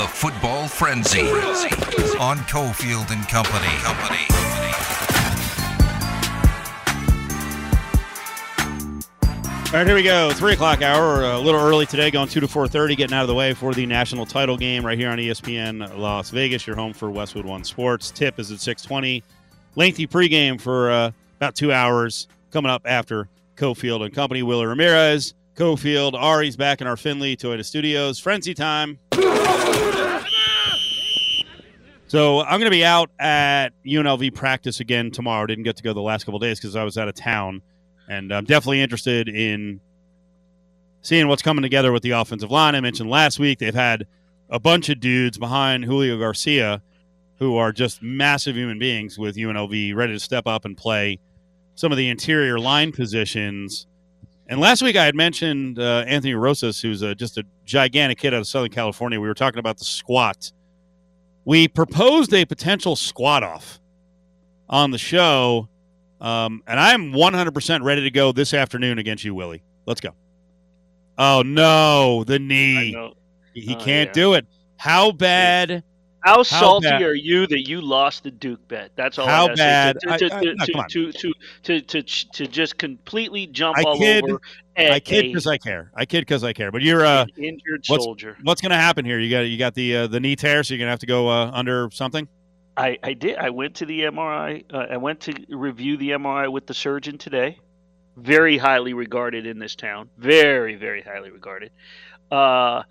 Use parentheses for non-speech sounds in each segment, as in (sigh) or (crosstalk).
The Football Frenzy on Cofield and Company. Company. All right, here we go. Three o'clock hour, a little early today, going two to four thirty, getting out of the way for the national title game right here on ESPN Las Vegas. Your home for Westwood One Sports. Tip is at six twenty. Lengthy pregame for uh, about two hours. Coming up after Cofield and Company. Willie Ramirez, Cofield, Ari's back in our Findlay Toyota Studios. Frenzy time. So I'm going to be out at UNLV practice again tomorrow. Didn't get to go the last couple days because I was out of town, and I'm definitely interested in seeing what's coming together with the offensive line. I mentioned last week they've had a bunch of dudes behind Julio Garcia who are just massive human beings with UNLV ready to step up and play some of the interior line positions. And last week I had mentioned uh, Anthony Rosas, who's a, just a gigantic kid out of Southern California. We were talking about the squat. We proposed a potential squat off on the show, um, and I'm 100% ready to go this afternoon against you, Willie. Let's go. Oh, no, the knee. He, he Oh, can't yeah. do it. How bad? How salty are you that you lost the Duke bet? That's all. How I bad- To, to, to, no, come on. to, just completely jump I all kid- over I kid because I care. I kid because I care. But you're uh, an injured what's- soldier. what's going to happen here? You got you got the uh, the knee tear, so you're going to have to go uh, under something. I, I did. I went to the MRI. Uh, I went to review the MRI with the surgeon today. Very highly regarded in this town. Very, very highly regarded. Uh,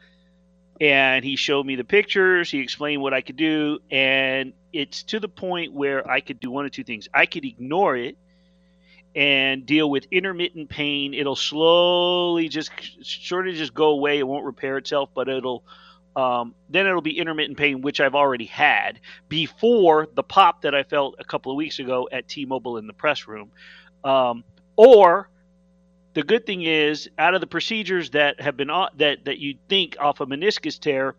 and he showed me the pictures. He explained what I could do, and it's to the point where I could do one of two things. I could ignore it and deal with intermittent pain. It'll slowly just sort of just go away. It won't repair itself, but it'll um, then it'll be intermittent pain, which I've already had before the pop that I felt a couple of weeks ago at T-Mobile in the press room. Um, or the good thing is, out of the procedures that have been that that you think off a meniscus tear,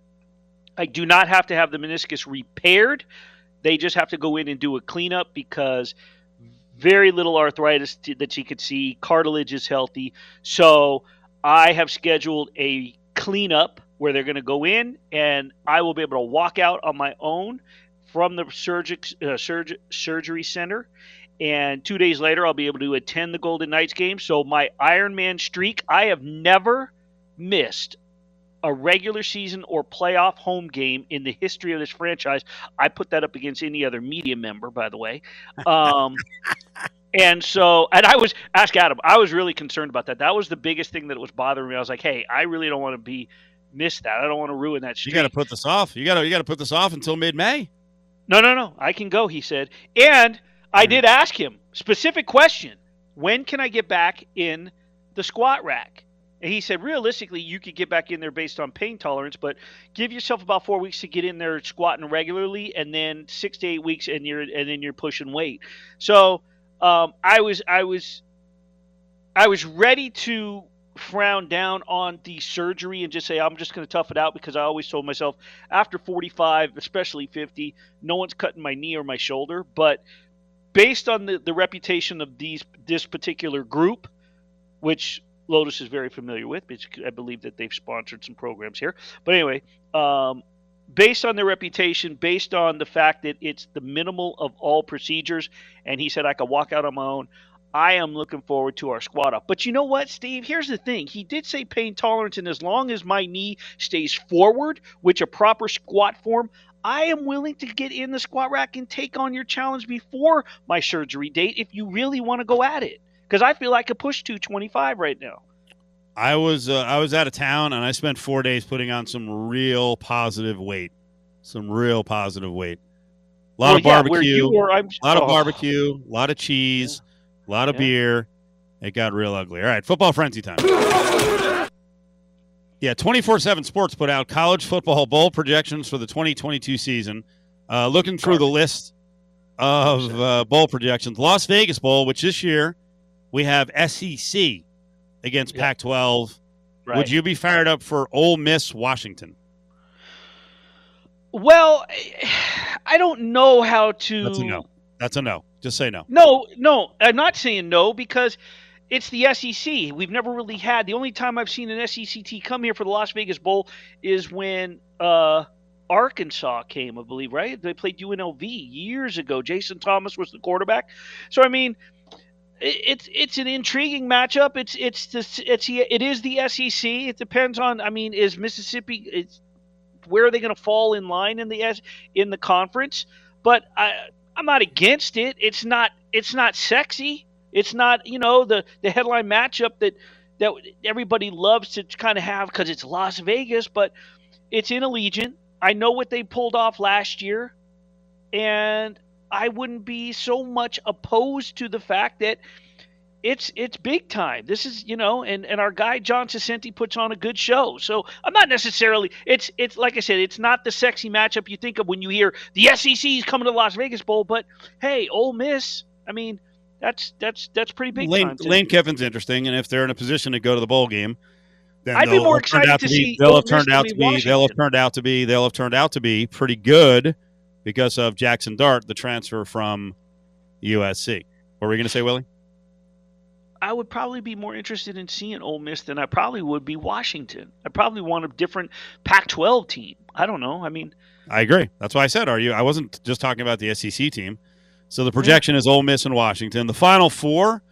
I do not have to have the meniscus repaired. They just have to go in and do a cleanup because very little arthritis that she could see. Cartilage is healthy, so I have scheduled a cleanup where they're going to go in and I will be able to walk out on my own from the surgic, uh, surg- surgery center. And two days later, I'll be able to attend the Golden Knights game. So, my Ironman streak, I have never missed a regular season or playoff home game in the history of this franchise. I put that up against any other media member, by the way. Um, (laughs) and so, and I was, ask Adam, I was really concerned about that. That was the biggest thing that was bothering me. I was like, hey, I really don't want to be miss that. I don't want to ruin that You streak. got to put this off. You got to you got to put this off until mid May. No, no, no. I can go, he said. And I did ask him specific question. When can I get back in the squat rack? And he said, realistically, you could get back in there based on pain tolerance, but give yourself about four weeks to get in there squatting regularly, and then six to eight weeks, and you're and then you're pushing weight. So um, I was I was I was ready to frown down on the surgery and just say I'm just going to tough it out because I always told myself after 45, especially 50, no one's cutting my knee or my shoulder. But based on the, the reputation of these this particular group, which Lotus is very familiar with, because I believe that they've sponsored some programs here. But anyway, um, based on their reputation, based on the fact that it's the minimal of all procedures, and he said I could walk out on my own. I am looking forward to our squat up. But you know what, Steve? Here's the thing. He did say pain tolerance, and as long as my knee stays forward, which a proper squat form, I am willing to get in the squat rack and take on your challenge before my surgery date if you really want to go at it. Because I feel like I could push 225 right now. I was uh, I was out of town and I spent four days putting on some real positive weight, some real positive weight. A lot Well, of barbecue, you were, I'm, a lot of oh. barbecue, a lot of cheese, a lot of Yeah. beer. It got real ugly. All right, football frenzy time. (laughs) Yeah, 24 7 Sports put out college football bowl projections for the 2022 season. Uh, looking through the list of uh, bowl projections, Las Vegas Bowl, which this year we have SEC against. Pac 12. Right. Would you be fired up for Ole Miss Washington? Well, I don't know how to. That's a no. That's a no. Just say no. No, no, I'm not saying no because it's the SEC. We've never really had. The only time I've seen an SEC team come here for the Las Vegas Bowl is when uh, Arkansas came, I believe, right? They played UNLV years ago. Jason Thomas was the quarterback. So I mean, it's it's an intriguing matchup. It's it's the it's it is the SEC. It depends on. I mean, is Mississippi? It's where are they going to fall in line in the S in the conference? But I I'm not against it. It's not it's not sexy. It's not you know the the headline matchup that that everybody loves to kind of have because it's Las Vegas, but it's in Allegiant. I know what they pulled off last year, and I wouldn't be so much opposed to the fact that it's it's big time. This is you know, and and our guy John Saccenti puts on a good show. So I'm not necessarily. It's it's like I said, it's not the sexy matchup you think of when you hear the SEC is coming to Las Vegas Bowl. But hey, Ole Miss. I mean, that's that's that's pretty big. Lane, Lane Kiffin's interesting, and if they're in a position to go to the bowl game, then I'd be more excited to, see. They'll have turned out to be. They'll have turned out to be. They'll have turned out to be pretty good because of Jackson Dart, the transfer from USC. What were you going to say, Willie? I would probably be more interested in seeing Ole Miss than I probably would be Washington. I probably want a different Pac-12 team. I don't know. I mean, I agree. That's why I said, "Are you?" I wasn't just talking about the SEC team. So the projection is Ole Miss and Washington. The final four,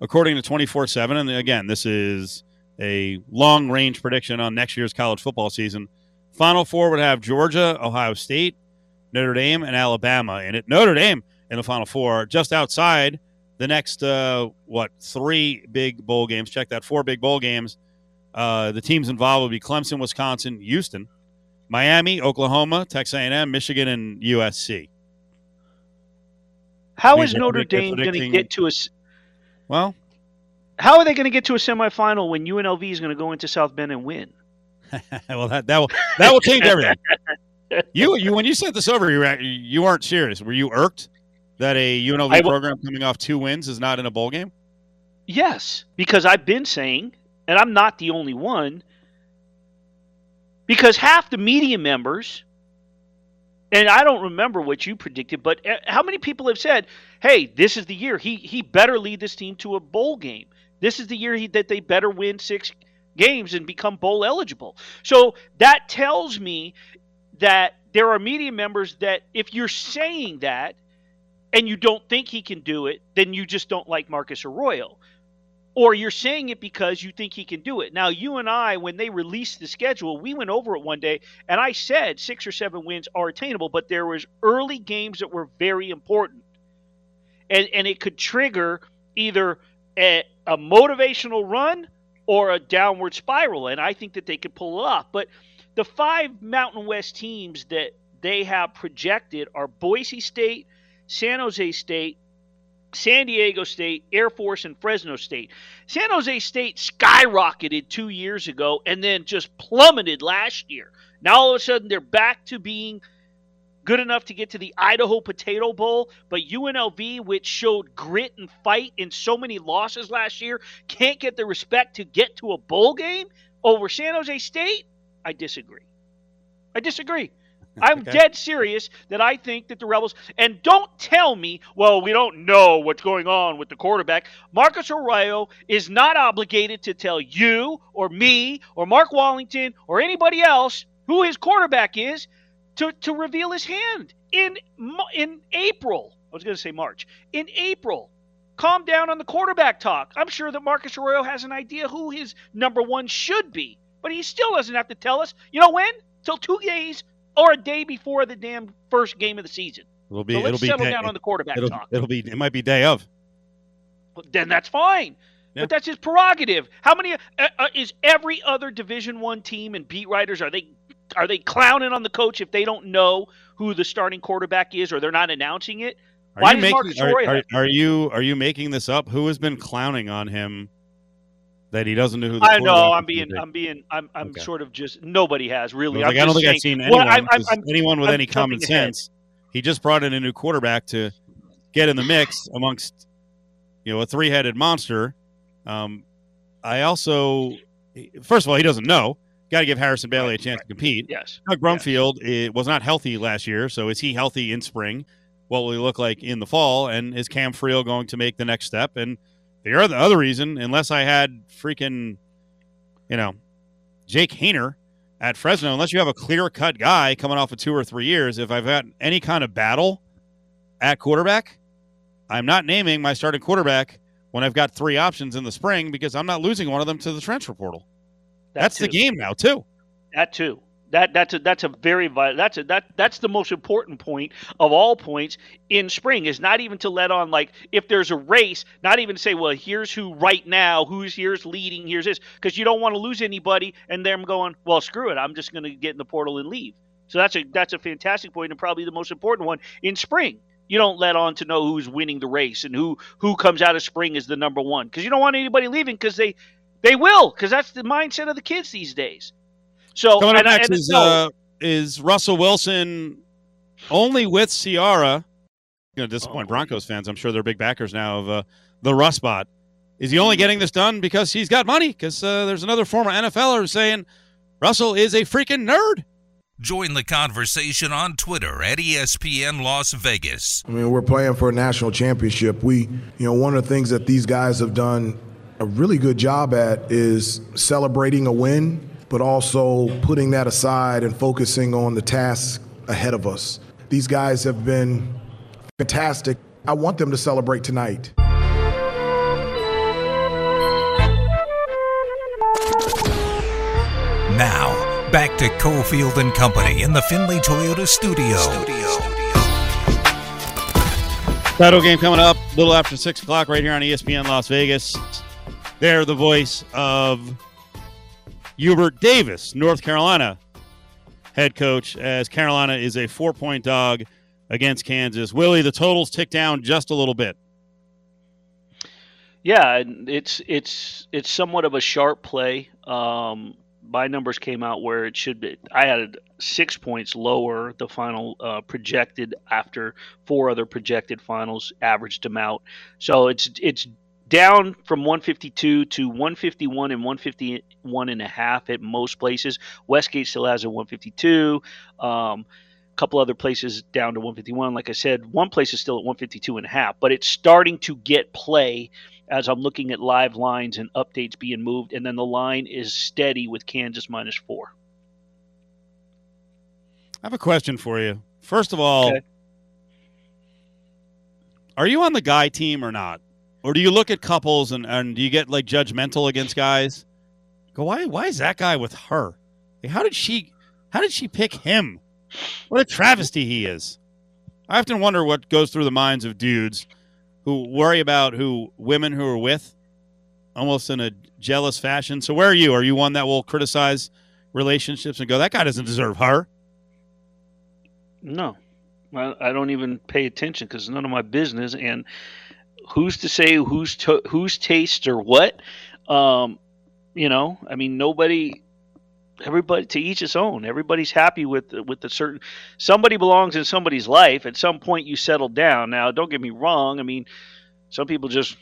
according to 24 7, and again, this is a long range prediction on next year's college football season. Final four would have Georgia, Ohio State, Notre Dame, and Alabama. And at Notre Dame in the final four, just outside the next, uh, what, three big bowl games. Check that, four big bowl games. Uh, the teams involved will be Clemson, Wisconsin, Houston, Miami, Oklahoma, Texas A&M, Michigan, and USC. How is Notre Dame going to get to a? Well, how are they going to get to a semifinal when UNLV is going to go into South Bend and win? (laughs) well, that that will that will change everything. you you when you sent this over, you you weren't serious. Were you irked that a UNLV I, program coming off two wins is not in a bowl game? Yes, because I've been saying, and I'm not the only one. Because half the media members and I don't remember what you predicted, but uh, how many people have said, "Hey, this is the year he he better lead this team to a bowl game. This is the year he, that they better win six games and become bowl eligible." So that tells me that there are media members that if you're saying that and you don't think he can do it, then you just don't like Marcus Arroyo or you're saying it because you think he can do it. Now, you and I, when they released the schedule, we went over it one day, and I said six or seven wins are attainable, but there was early games that were very important, and and it could trigger either a, a motivational run or a downward spiral, and I think that they could pull it off. But the five Mountain West teams that they have projected are Boise State, San Jose State, San Diego State, Air Force, and Fresno State. San Jose State skyrocketed two years ago and then just plummeted last year. Now all of a sudden they're back to being good enough to get to the Idaho Potato Bowl, but UNLV, which showed grit and fight in so many losses last year, can't get the respect to get to a bowl game over San Jose State? I disagree. I disagree. (laughs) I'm okay. dead serious that I think that the Rebels, and don't tell me, well, we don't know what's going on with the quarterback. Marcus Arroyo is not obligated to tell you or me or Mark Wallington or anybody else who his quarterback is to, to reveal his hand in in April. I was going to say March. In April. Calm down on the quarterback talk. I'm sure that Marcus Arroyo has an idea who his number one should be, but he still doesn't have to tell us. You know when? Till two days or a day before the damn first game of the season. It'll be. So it'll be settle day, down on the quarterback it'll, talk. It'll be. It might be day of. Then that's fine. Yeah. But that's his prerogative. How many uh, uh, is every other Division One team and beat writers are they are they clowning on the coach if they don't know who the starting quarterback is or they're not announcing it? Are Why you making, are, are, are, you are you making this up? Who has been clowning on him that he doesn't know who. The I know. I'm being. I'm being. I'm. I'm okay. sort of just. Nobody has really. I, like, I don't think saying, I've seen anyone. Well, I'm, I'm, anyone with I'm any common sense. He just brought in a new quarterback to get in the mix amongst, you know, a three-headed monster. Um, I also, first of all, he doesn't know. Got to give Harrison Bailey right, a chance right. to compete. Yes. Doug Brumfield yes. It was not healthy last year, so is he healthy in spring? What will he look like in the fall? And is Cam Friel going to make the next step? And the other, reason, unless I had freaking, you know, Jake Haener at Fresno, unless you have a clear cut guy coming off of two or three years, if I've got any kind of battle at quarterback, I'm not naming my starting quarterback when I've got three options in the spring because I'm not losing one of them to the transfer portal. That That's too. the game now, too. That too. That that's a that's a very vital. That's a that that's the most important point of all points in spring is not even to let on like if there's a race, not even say, well, here's who right now, who's here's leading, here's this, because you don't want to lose anybody, and them going, well, screw it, I'm just going to get in the portal and leave. So that's a that's a fantastic point and probably the most important one in spring. You don't let on to know who's winning the race and who who comes out of spring is the number one because you don't want anybody leaving because they they will because that's the mindset of the kids these days. So Coming up and I- next and is, so- uh, is Russell Wilson only with Ciara. Going to disappoint Oh. Broncos fans. I'm sure they're big backers now of uh, the Russ spot. Is he only getting this done because he's got money? Because uh, there's another former NFLer saying Russell is a freaking nerd. Join the conversation on Twitter at ESPN Las Vegas. I mean, we're playing for a national championship. We, you know, one of the things that these guys have done a really good job at is celebrating a win, but also putting that aside and focusing on the task ahead of us. These guys have been fantastic. I want them to celebrate tonight. Now, back to Cofield and Company in the Findlay Toyota studio. Title game coming up a little after 6 o'clock right here on ESPN Las Vegas. They're the voice of Hubert Davis, North Carolina head coach, as Carolina is a four point dog against Kansas. Willie, the totals tick down just a little bit. Yeah, it's it's it's somewhat of a sharp play. Um, my numbers came out where it should be. I had six points lower. The final uh, projected after four other projected finals averaged them out. So it's it's down from 152 to 151 and 151 and a half at most places. Westgate still has a 152. Um, a couple other places down to 151. Like I said, one place is still at 152 and a half, but it's starting to get play as I'm looking at live lines and updates being moved, and then the line is steady with Kansas minus four. I have a question for you. First of all, Okay. are you on the guy team or not? Or do you look at couples and, and do you get like judgmental against guys? Go, why why is that guy with her? Like, how did she how did she pick him? What a travesty he is. I often wonder what goes through the minds of dudes who worry about who women who are with almost in a jealous fashion. So where are you? Are you one that will criticize relationships and go, that guy doesn't deserve her? No, I, I don't even pay attention because it's none of my business. And who's to say whose to, whose taste or what? Um, you know, I mean, nobody. Everybody to each his own. Everybody's happy with with the certain. Somebody belongs in somebody's life. At some point, you settle down. Now, don't get me wrong. I mean, some people just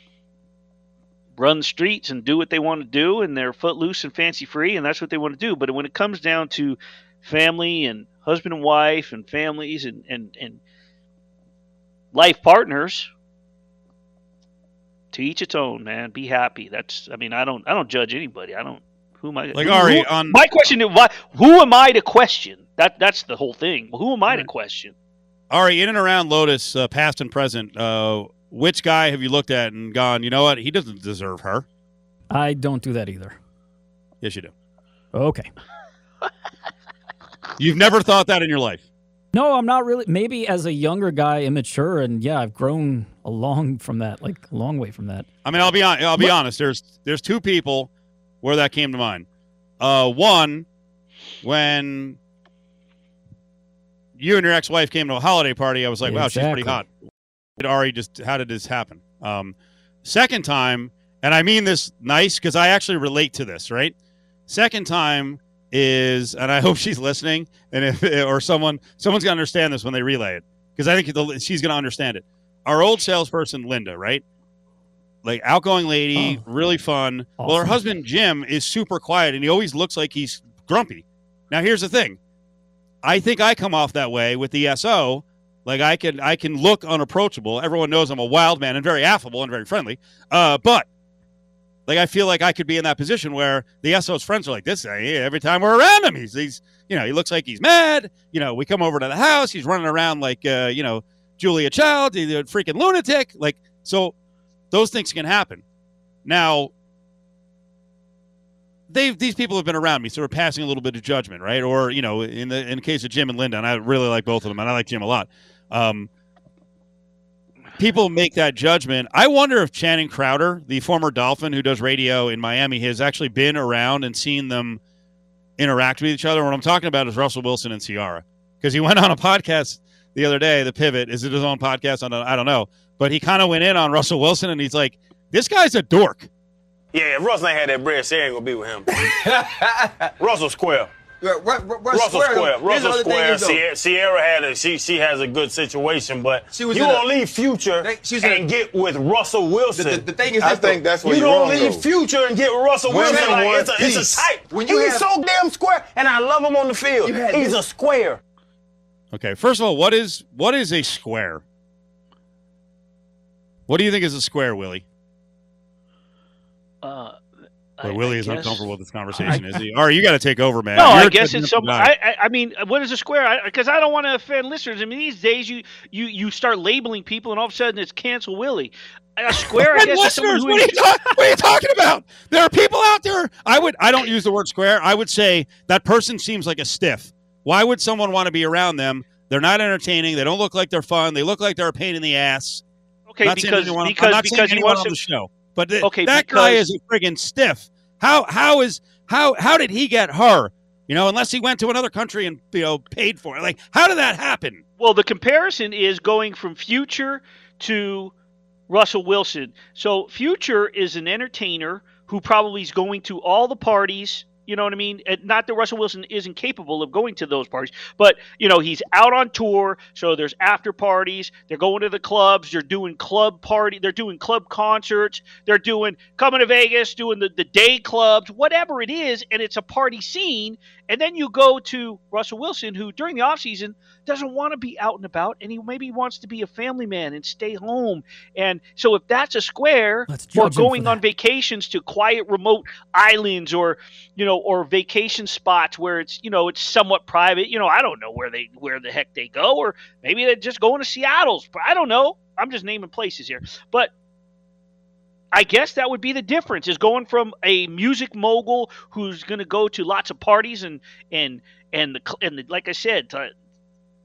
run streets and do what they want to do, and they're footloose and fancy free, and that's what they want to do. But when it comes down to family and husband and wife and families and, and, and life partners to each its own man be happy that's i mean i don't i don't judge anybody i don't who am i Like who- Ari who- on my question is why who am i to question that that's the whole thing who am i to question Ari, in and around Lotus, uh, past and present, uh, which guy have you looked at and gone, you know what? He doesn't deserve her. I don't do that either. Yes, you do. Okay. You've never thought that in your life. No, I'm not really. Maybe as a younger guy, immature, and yeah, I've grown a long from that, like a long way from that. I mean, I'll be on, I'll be honest. There's there's two people where that came to mind. Uh, one, when you and your ex-wife came to a holiday party, I was like, wow, she's pretty hot. Exactly. Did Ari just how did this happen? Um, second time, and I mean this nice because I actually relate to this. Right. Second time is, and I hope she's listening, and if or someone someone's gonna understand this when they relay it because I think the, she's gonna understand it. Our old salesperson Linda, right? Like outgoing lady, Oh. really fun. Well, her husband Jim is super quiet, and he always looks like he's grumpy. Now, here's the thing. I think I come off that way with the SO. Like I can I can look unapproachable. Everyone knows I'm a wild man and very affable and very friendly. Uh, but Like I feel like I could be in that position where the SO's friends are like, "This every time we're around him, he's he's you know he looks like he's mad. You know, we come over to the house, he's running around like uh, you know Julia Child, he's a freaking lunatic. Like so, those things can happen. Now, they these people have been around me, so we're passing a little bit of judgment, right? Or you know, in the in the case of Jim and Linda, and I really like both of them, and I like Jim a lot. Um, people make that judgment. I wonder if Channing Crowder, the former Dolphin who does radio in Miami, has actually been around and seen them interact with each other. What I'm talking about is Russell Wilson and Ciara, because he went on a podcast the other day. The Pivot is it his own podcast? I don't know, but he kind of went in on Russell Wilson, and he's like, "This guy's a dork." Yeah, if Russell ain't had that bread, she ain't gonna be with him. (laughs) Russell Square. What, what, what Russell square, Square. Russell here's the other thing Square. Ciara, Ciara had a she she has a good situation, but She was you don't a- leave Future They- she was and a- get with Russell Wilson. the, the, the thing is, I this, though, think that's where you you're don't wrong, leave though. Future and get Russell Women Wilson. Like, it's, a, it's a type. When you He's have- so damn square, and I love him on the field. He's this- a square. Okay, first of all, what is what is a square? What do you think is a square, Willie? Uh, I- Willie I is guess- uncomfortable with this conversation, is he? (laughs) All right, you got to take over, man. No, You're I guess it's some. I, I, I mean, what is a square? Because I, don't want to offend listeners. I mean, these days you you you start labeling people, and all of a sudden it's cancel Willie. A (laughs) square, I guess, listeners, what are, you talk- what are you talking about? There are people out there. I would. I don't use the word square. I would say that person seems like a stiff. Why would someone want to be around them? They're not entertaining. They don't look like they're fun. They look like they're a pain in the ass. okay because anyone- because because he wants to. the show. But th- Okay, that guy is a friggin' stiff. How how is how how did he get her? You know, unless he went to another country and you know paid for it. Like, how did that happen? Well, the comparison is going from Future to Russell Wilson. So Future is an entertainer who probably is going to all the parties. You know what I mean? And not that Russell Wilson isn't capable of going to those parties, but you know he's out on tour, so there's after parties. They're going to the clubs. They're doing club party. They're doing club concerts. They're doing coming to Vegas, doing the, the day clubs, whatever it is, and it's a party scene. And then you go to Russell Wilson, who during the offseason doesn't want to be out and about, and he maybe wants to be a family man and stay home. And so, if that's a square, or going on vacations to quiet, remote islands, or you know, or vacation spots where it's you know it's somewhat private. You know, I don't know where they where the heck they go, or maybe they're just going to Seattle's. I don't know. I'm just naming places here, but I guess that would be the difference is going from a music mogul who's going to go to lots of parties and and and the and the, like I said, to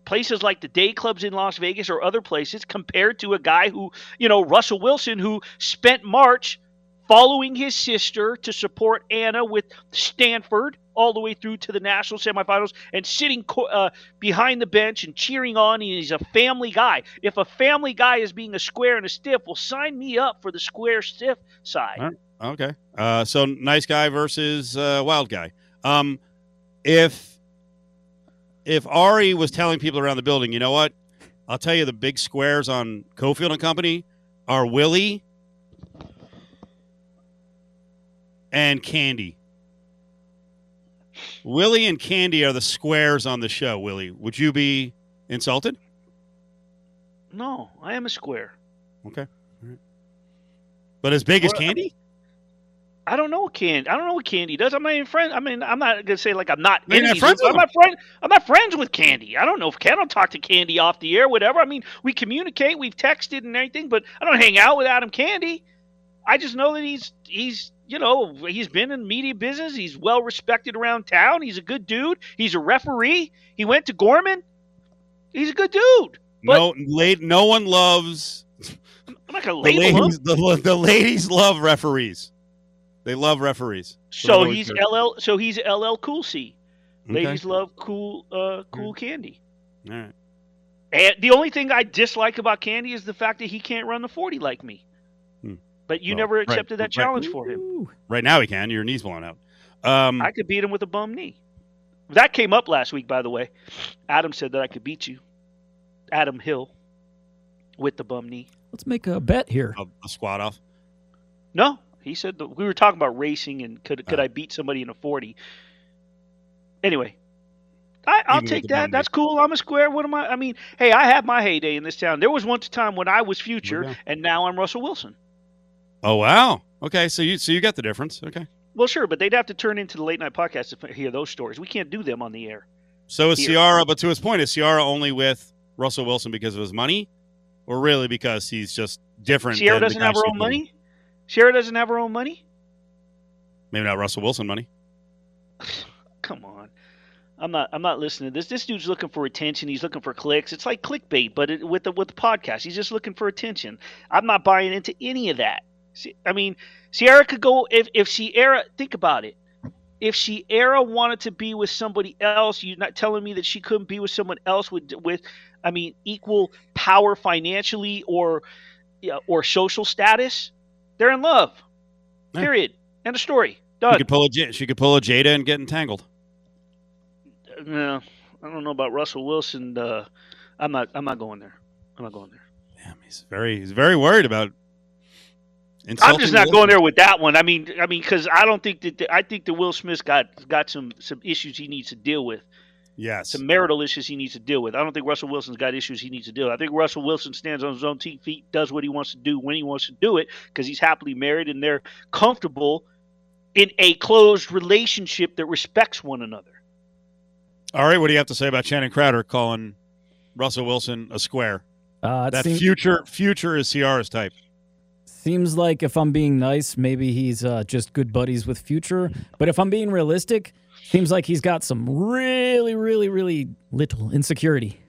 places like the day clubs in Las Vegas or other places compared to a guy who, you know, Russell Wilson who spent March following his sister to support Anna with Stanford all the way through to the national semifinals and sitting co- uh, behind the bench and cheering on. And He's a family guy. If a family guy is being a square and a stiff, well, sign me up for the square stiff side. Right. Okay. Uh, so nice guy versus uh, wild guy. Um, if if Ari was telling people around the building, you know what? I'll tell you the big squares on Cofield and Company are Willie and Candee. Willie and Candee are the squares on the show. Willie, would you be insulted? No, I am a square. Okay. All right. But as big as Candee? I don't know what Candee. I don't know what Candee does. I'm not even friend. I mean, I'm not gonna say like I'm not. You're not friends with- I'm not friend. I'm not friends with Candee. I don't know if Can. I don't talk to Candee off the air, whatever. I mean, we communicate. We've texted and everything, but I don't hang out with Adam Candee. I just know that he's he's you know he's been in media business. He's well respected around town. He's a good dude. He's a referee. He went to Gorman. He's a good dude. But- no, late, no one loves I'm not gonna the label him. ladies. The, the ladies love referees. They love referees. So always he's good. LL. So he's LL Cool C. Okay. Ladies love cool, uh, cool candy. All right. And the only thing I dislike about Candee is the fact that he can't run the 40 like me. Hmm. But you Well, never right, accepted that right. challenge for him. Right now he can. Your knee's blown out. Um, I could beat him with a bum knee. That came up last week, by the way. Adam said that I could beat you. Adam Hill with the bum knee. Let's make a bet here. a, a squat off. No, he said that we were talking about racing and could could Oh. I uh-huh. beat somebody in a 40. Anyway, I, I'll take that. That's cool. I'm a square. What am I? I mean, hey, I had my heyday in this town. There was once a time when I was future, and now I'm Russell Wilson. Oh wow. Okay, so you so you got the difference. Okay. Well, sure, but they'd have to turn into the late night podcast to hear those stories. We can't do them on the air. So is Here. Ciara, but to his point, is Ciara only with Russell Wilson because of his money, or really because he's just different? Than doesn't have her own money. Ciara doesn't have her own money. Maybe not Russell Wilson money. (sighs) Come on. I'm not. I'm not listening to this. This dude's looking for attention. He's looking for clicks. It's like clickbait, but it, with the with the podcast, he's just looking for attention. I'm not buying into any of that. See, I mean, Ciara could go if if Ciara. Think about it. If Ciara wanted to be with somebody else, you're not telling me that she couldn't be with someone else with with, I mean, equal power financially or, or social status. They're in love. Yeah. Period. End of story. She could pull a she could pull a Jada and get entangled. No, I don't know about Russell Wilson. Uh, I'm not. I'm not going there. I'm not going there. Damn, he's very he's very worried about. I'm just not going there with that one. I mean, I mean, because I don't think that I think that Will Smith's got got some some issues he needs to deal with, Yes, some marital issues he needs to deal with. I don't think Russell Wilson's got issues he needs to deal. with. I think Russell Wilson stands on his own two feet, does what he wants to do when he wants to do it, because he's happily married and they're comfortable in a closed relationship that respects one another. All right, what do you have to say about Channing Crowder calling Russell Wilson a square? Uh, That seem- future future is Ciara's type. Seems like if I'm being nice, maybe he's uh, just good buddies with Future. But if I'm being realistic, seems like he's got some really, really, really little insecurity.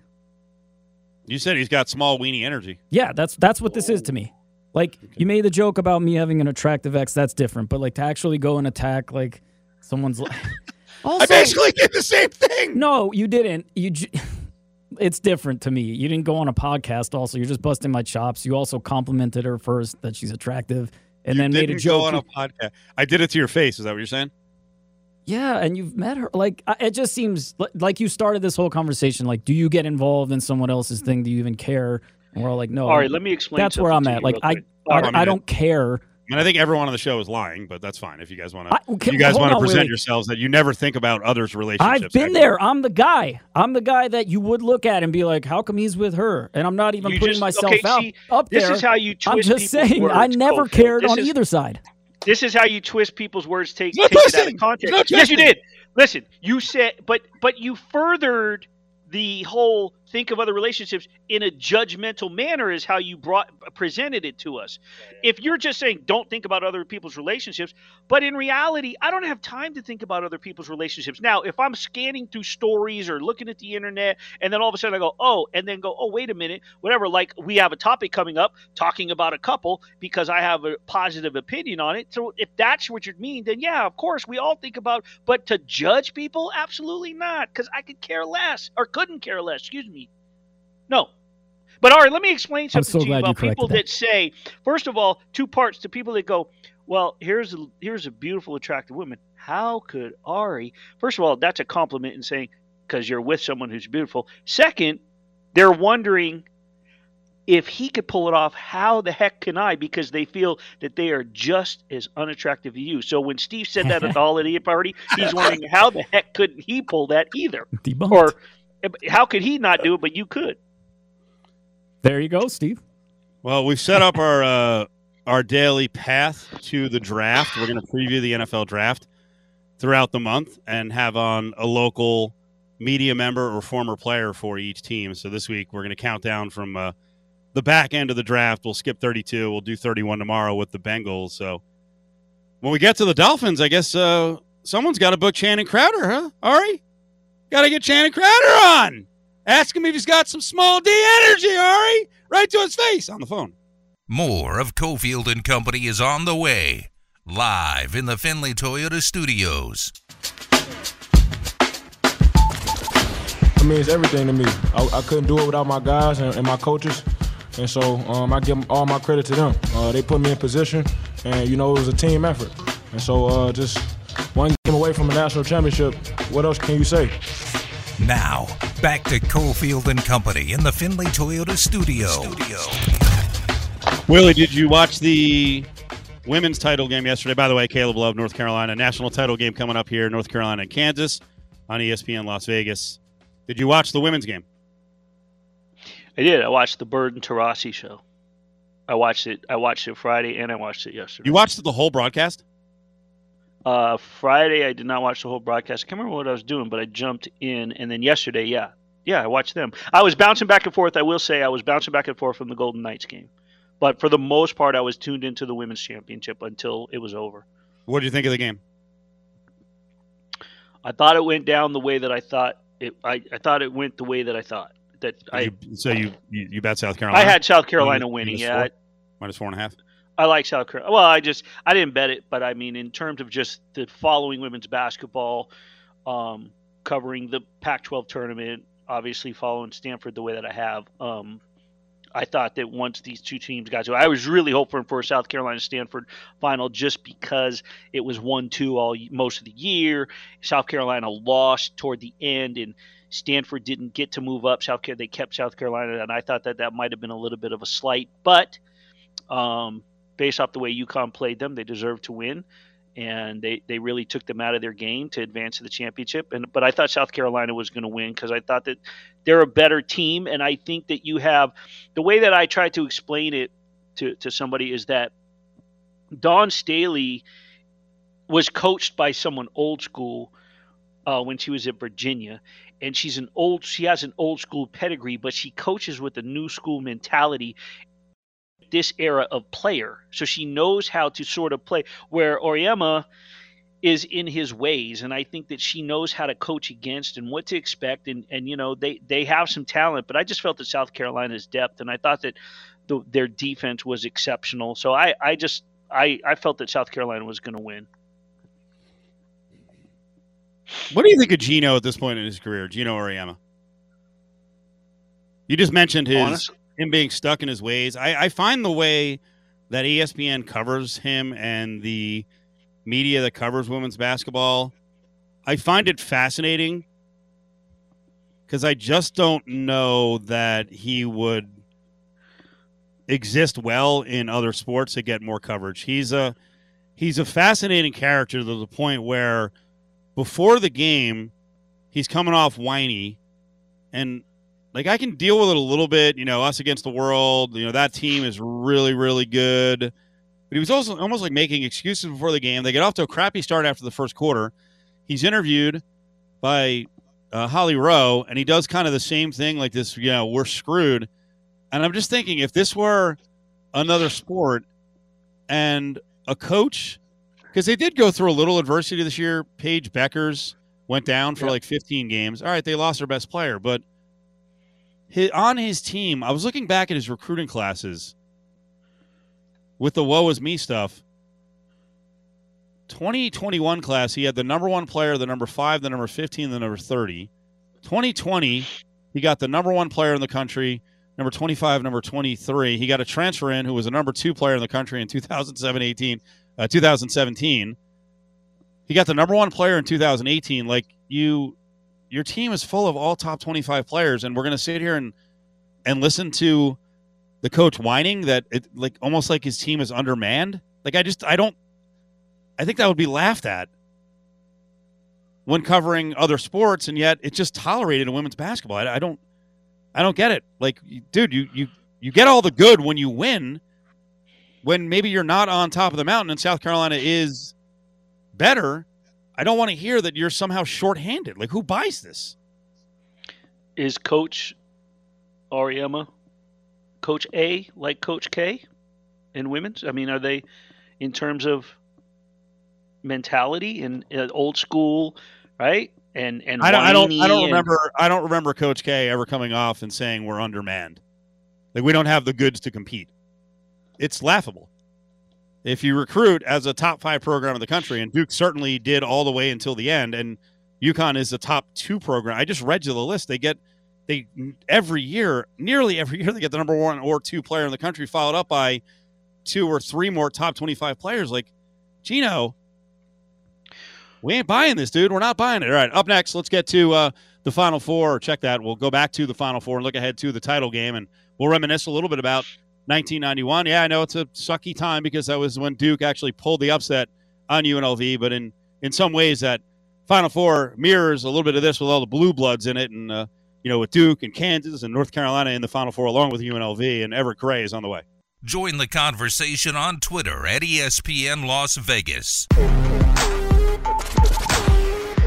You said he's got small weenie energy. Yeah, that's that's what this is to me. Like you made the joke about me having an attractive ex, that's different. But like to actually go and attack like someone's. li- (laughs) also, I basically did the same thing. no, you didn't. You. J- (laughs) it's different to me. You didn't go on a podcast. Also, you're just busting my chops. You also complimented her first that she's attractive, and then made a joke. go on a podcast. I did it to your face. Is that what you're saying? Yeah, and you've met her. Like, it just seems like you started this whole conversation. Like, do you get involved in someone else's thing? Do you even care? And we're all like, no. All right, let me explain. That's where I'm at. Like, real I, quick. I, I don't care. I mean, I think everyone on the show is lying, but that's fine if you guys want to. You guys want to present wait. yourselves that you never think about others' relationships. I've been Actually. there. I'm the guy. I'm the guy that you would look at and be like, how come he's with her? And I'm not even You putting just- myself okay, out see, up This is how you twist I'm just saying, words, I never Cofield. cared on is- either side. This is how you twist people's words. Take, take it out of context. Yes, you did. Listen, you said, but but you furthered the whole think of other relationships in a judgmental manner is how you brought presented it to us. If you're just saying don't think about other people's relationships, but in reality, I don't have time to think about other people's relationships. Now, if I'm scanning through stories or looking at the internet and then all of a sudden I go, "Oh," and then go, "Oh, wait a minute." Whatever, like we have a topic coming up talking about a couple because I have a positive opinion on it. So if that's what you mean, then yeah, of course, we all think about but to judge people, absolutely not cuz I could care less or couldn't care less, excuse me. No. But all right, let me explain something so to you glad you about people corrected that say, first of all, two parts to people that go, well, here's a, here's a beautiful, attractive woman. How could Ari? First of all, that's a compliment in saying because you're with someone who's beautiful. Second, they're wondering if he could pull it off. How the heck can I? Because they feel that they are just as unattractive to you. So when Steve said that at the (laughs) holiday party, he's wondering how the heck couldn't he pull that either, Debunked. or eh, how could he not do it, but you could. There you go, Steve. Well, we've set up our uh, our daily path to the draft. We're going to preview the NFL draft throughout the month and have on a local media member or former player for each team. So this week we're going to count down from uh, the back end of the draft. We'll skip 32. We'll do 31 tomorrow with the Bengals. So when we get to the Dolphins, I guess uh, someone's got to book Channing Crowder, huh? Ari, got to get Channing Crowder on. Ask him if he's got some small D energy, Ari. Right to his face on the phone. More of Cofield and Company is on the way. Live in the Findlay Toyota studios. I mean, it's everything to me. I, I couldn't do it without my guys and, and my coaches. And so um, I give all my credit to them. Uh, they put me in position, and, you know, it was a team effort. And so uh, just one game away from a national championship, what else can you say? Now, back to Cofield and Company in the Findlay Toyota studio. Willie, did you watch the women's title game yesterday? By the way, Caleb Love, North Carolina, national title game coming up here, North Carolina and Kansas on ESPN Las Vegas. Did you watch the women's game? I did. I watched the Bird and Taurasi show. I watched it. I watched it Friday and I watched it yesterday. You watched the whole broadcast? Uh, Friday, I did not watch the whole broadcast. I can't remember what I was doing, but I jumped in, and then yesterday, yeah, yeah, I watched them. I was bouncing back and forth. I will say, I was bouncing back and forth from the Golden Knights game, but for the most part, I was tuned into the women's championship until it was over. What did you think of the game? I thought it went down the way that I thought it. I, I thought it went the way that I thought that I. You, so you, you you bet South Carolina? I had South Carolina Minus- winning. minus Yeah, four? Minus four and a half. I like South Carolina. Well, I just I didn't bet it, but I mean, in terms of just the following women's basketball, um, covering the Pac-12 tournament, obviously following Stanford the way that I have, um, I thought that once these two teams got to, I was really hoping for a South Carolina Stanford final just because it was one-two all most of the year. South Carolina lost toward the end, and Stanford didn't get to move up. South Carolina they kept South Carolina, and I thought that that might have been a little bit of a slight, but. Um, based off the way UConn played them, they deserved to win, and they, they really took them out of their game to advance to the championship. And but I thought South Carolina was going to win because I thought that they're a better team, and I think that you have the way that I try to explain it to to somebody is that Dawn Staley was coached by someone old school uh, when she was at Virginia. And she's an old. She has an old school pedigree, but she coaches with a new school mentality this era of player. So she knows how to sort of play where Auriemma is in his ways and I think that she knows how to coach against and what to expect and and you know they they have some talent but I just felt that South Carolina's depth and I thought that the, their defense was exceptional. So I I just I I felt that South Carolina was going to win. What do you think of Gino at this point in his career, Gino Auriemma? You just mentioned his Honest- him being stuck in his ways. I, I find the way that ESPN covers him and the media that covers women's basketball, I find it fascinating because I just don't know that he would exist well in other sports to get more coverage. He's a he's a fascinating character to the point where before the game he's coming off whiny and like I can deal with it a little bit, you know, us against the world, you know, that team is really really good. But he was also almost like making excuses before the game. They get off to a crappy start after the first quarter. He's interviewed by uh, Holly Rowe, and he does kind of the same thing, like this. You know, we're screwed. And I'm just thinking, if this were another sport, and a coach, because they did go through a little adversity this year. Paige Bueckers went down for Yeah. like 15 games. All right, they lost their best player, but his, on his team, I was looking back at his recruiting classes with the woe is me stuff. 2021 class, he had the number one player, the number five, the number 15, the number 30. 2020, he got the number one player in the country, number 25, number 23. He got a transfer in who was a number two player in the country in 2007 18, uh, 2017. He got the number one player in 2018. Like you, your team is full of all top 25 players, and we're going to sit here and and listen to the coach whining that it like almost like his team is undermanned. Like I just I don't I think that would be laughed at when covering other sports, and yet it's just tolerated in women's basketball. I, I don't I don't get it. Like, dude, you you you get all the good when you win. When maybe you're not on top of the mountain and South Carolina is better, I don't want to hear that you're somehow shorthanded. Like, who buys this? Is Coach Auriemma Coach A like Coach K in women's? I mean, are they in terms of mentality and uh, old school, right? And and I don't, I don't, I don't and- remember. I don't remember Coach K ever coming off and saying we're undermanned. Like we don't have the goods to compete. It's laughable. If you recruit as a top five program in the country, and Duke certainly did all the way until the end, and UConn is a top two program. I just read you the list. They get they every year, nearly every year, they get the number one or two player in the country, followed up by two or three more top twenty-five players. Like Gino, we ain't buying this, dude. We're not buying it. All right, up next, let's get to uh, the Final Four. Check that. We'll go back to the Final Four and look ahead to the title game, and we'll reminisce a little bit about 1991. Yeah, I know it's a sucky time because that was when Duke actually pulled the upset on UNLV, but in in some ways that Final Four mirrors a little bit of this with all the blue bloods in it, and uh, you know with Duke and Kansas and North Carolina in the Final Four along with UNLV, and Evric Gray is on the way. Join the conversation on Twitter at ESPN Las Vegas.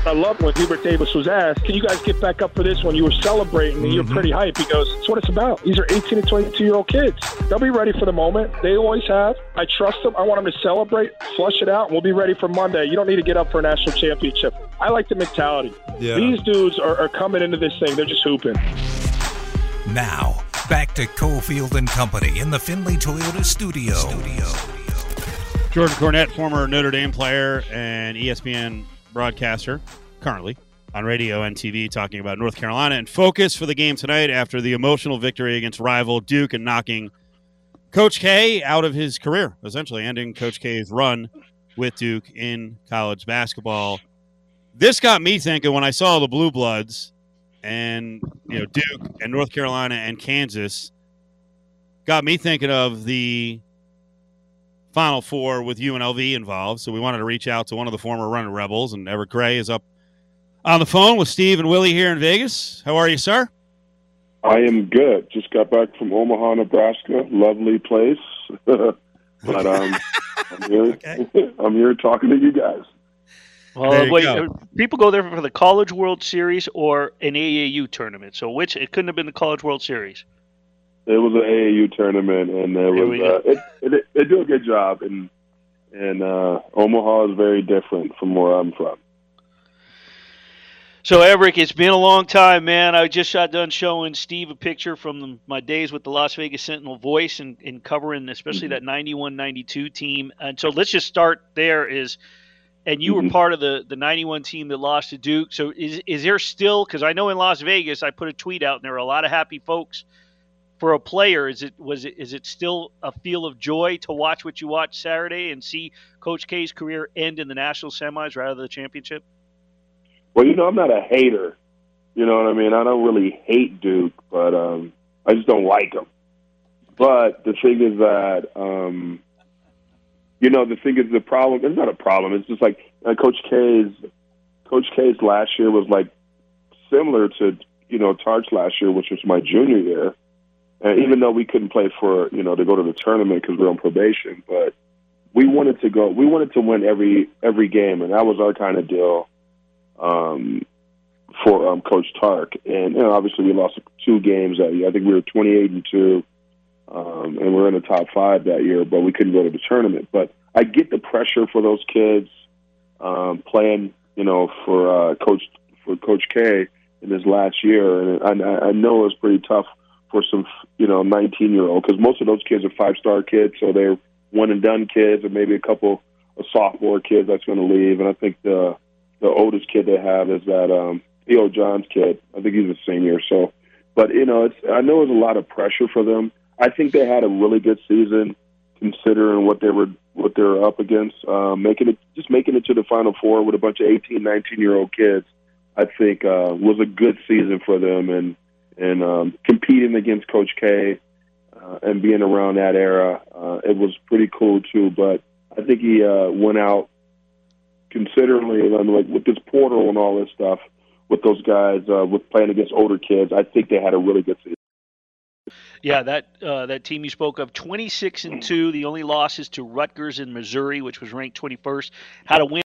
I love when Hubert Davis was asked, "Can you guys get back up for this?" When you were celebrating and you're mm-hmm. pretty hype, he goes, "That's what it's about. These are 18 to 22 year old kids. They'll be ready for the moment. They always have. I trust them. I want them to celebrate, flush it out, and we'll be ready for Monday. You don't need to get up for a national championship. I like the mentality. Yeah. These dudes are, are coming into this thing. They're just hooping. Now, back to Cofield and Company in the Findlay Toyota studio. Jordan Cornette, former Notre Dame player and ESPN broadcaster, currently on radio and TV, talking about North Carolina and focus for the game tonight after the emotional victory against rival Duke and knocking Coach K out of his career, essentially ending Coach K's run with Duke in college basketball. This got me thinking when I saw the Blue Bloods and you know Duke and North Carolina and Kansas got me thinking of the Final Four with UNLV involved. So we wanted to reach out to one of the former running rebels, and Evric Gray is up on the phone with Steve and Willie here in Vegas. How are you, sir? I am good. Just got back from Omaha, Nebraska. Lovely place. (laughs) but um, I'm here. (laughs) (laughs) I'm here talking to you guys. Well, There you wait, go. uh, people go there for the College World Series or an AAU tournament. So which it couldn't have been the College World Series. It was an AAU tournament, and was uh, it, it, they do a good job. And and uh, Omaha is very different from where I'm from. So Evric, it's been a long time, man. I just got done showing Steve a picture from the, my days with the Las Vegas Sentinel Voice and, and covering especially that 91-92 team. And so let's just start there. Is and you were Mhm. part of the the 91 team that lost to Duke. So is is there still? Because I know in Las Vegas, I put a tweet out and there were a lot of happy folks. For a player, is it was it is it still a feel of joy to watch what you watched Saturday and see Coach K's career end in the national semis rather than the championship? Well, you know, I'm not a hater. You know what I mean? I don't really hate Duke, but um, I just don't like them. But the thing is that, um, you know, the thing is the problem. It's not a problem. It's just like uh, Coach K's. Coach K's last year was like similar to you know Tark last year, which was my junior year. And even though we couldn't play for you know to go to the tournament because we we're on probation, but we wanted to go. We wanted to win every every game, and that was our kind of deal um, for um, Coach Tark. And you know, obviously, we lost two games that year. I think we were 28 and two, um, and we are in the top five that year, but we couldn't go to the tournament. But I get the pressure for those kids um, playing, you know, for uh, Coach for Coach K in his last year, and I, I know it was pretty tough for some, you know, 19 year old because most of those kids are five star kids, so they're one and done kids, and maybe a couple of sophomore kids that's going to leave. And I think the the oldest kid they have is that um, Theo John's kid. I think he's a senior. So, but you know, it's I know it's a lot of pressure for them. I think they had a really good season considering what they were what they were up against. Um, making it just making it to the Final Four with a bunch of 18, 19 year old kids, I think uh, was a good season for them. And and um, competing against Coach K uh, and being around that era, uh, it was pretty cool too. But I think he uh, went out considerably, I mean, like with this portal and all this stuff, with those guys, uh, with playing against older kids. I think they had a really good season. Yeah, that uh, that team you spoke of, 26 and two. The only losses to Rutgers in Missouri, which was ranked 21st. Had a win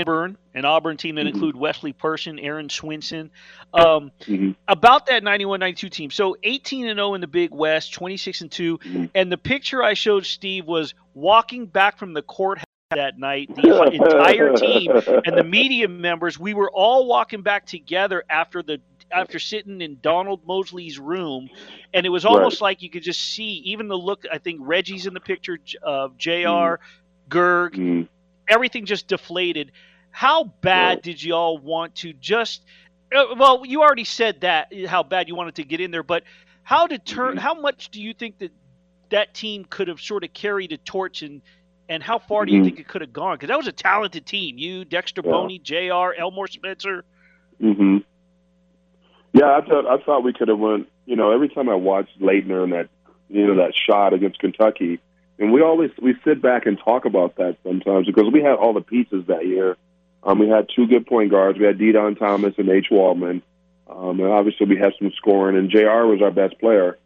Auburn, an Auburn team that Mhm. include Wesley Person, Aaron Swinson. Um, Mhm. about that 91-92 team. So 18 and 0 in the Big West, 26 and 2. Mhm. And the picture I showed Steve was walking back from the courthouse that night. The entire team and the (laughs) media members, we were all walking back together after the after sitting in Donald Mosley's room, and it was almost like you could just see even the look. I think Reggie's in the picture of Jr. Gerg, Mhm. Everything just deflated. How bad Right. did you all want to just? Uh, well, you already said that how bad you wanted to get in there, but how to turn? Mhm. How much do you think that that team could have sort of carried a torch and? And how far do you Mhm. think it could have gone? Because that was a talented team. You, Dexter Yeah. Boney, Jr., Elmore Spencer. Mm-hmm. Yeah, I thought I thought we could have won. You know, every time I watched Laettner and that you know that shot against Kentucky, and we always we sit back and talk about that sometimes because we had all the pieces that year. Um, we had two good point guards. We had Dedan Thomas and H. Waldman, um, and obviously we had some scoring. And Jr. was our best player.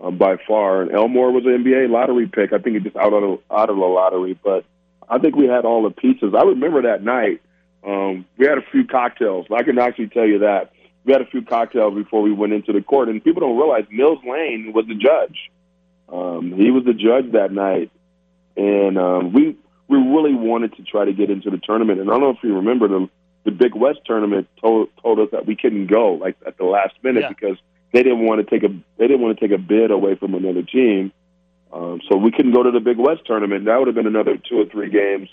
um, by far. And Elmore was an NBA lottery pick. I think he just out of out of the lottery, but I think we had all the pieces. I remember that night. Um, we had a few cocktails. I can actually tell you that we had a few cocktails before we went into the court, and people don't realize Mills Lane was the judge. Um, he was the judge that night, and um, we we really wanted to try to get into the tournament. And I don't know if you remember the the Big West tournament told told us that we couldn't go like at the last minute Yeah. because they didn't want to take a they didn't want to take a bid away from another team. Um, so we couldn't go to the Big West tournament. That would have been another two or three games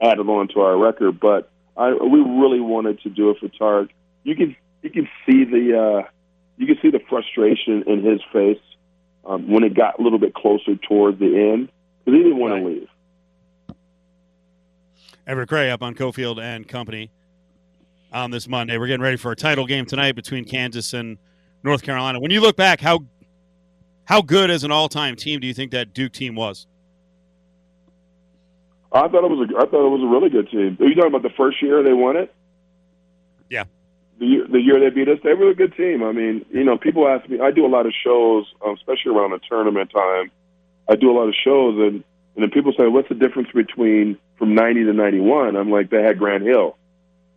added on to our record. But I, we really wanted to do it for Tark. You can you can see the uh, you can see the frustration in his face um, when it got a little bit closer toward the end because he didn't want to leave. Evric Gray up on Cofield and Company on this Monday. We're getting ready for a title game tonight between Kansas and North Carolina. When you look back, how how good as an all-time team do you think that Duke team was? I thought it was a I thought it was a really good team. Are you talking about the first year they won it? The year, the year they beat us, they were a good team. I mean, you know, people ask me. I do a lot of shows, um, especially around the tournament time. I do a lot of shows, and and then people say, "What's the difference between from '90 to '91?" I'm like, they had Grant Hill,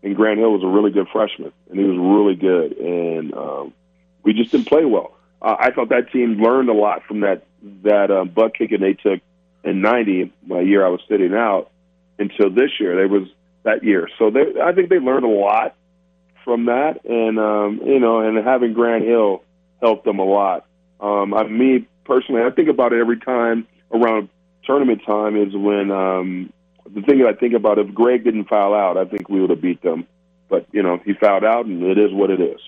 and Grant Hill was a really good freshman, and he was really good, and um, we just didn't play well. Uh, I thought that team learned a lot from that that um, butt kicking they took in '90, my year I was sitting out, until this year. They was that year, so they, I think they learned a lot from that, and um, you know, and having Grant Hill helped them a lot. Um, I, me personally, I think about it every time around tournament time is when um, the thing that I think about if Greg didn't foul out, I think we would have beat them. But you know, he fouled out, and it is what it is.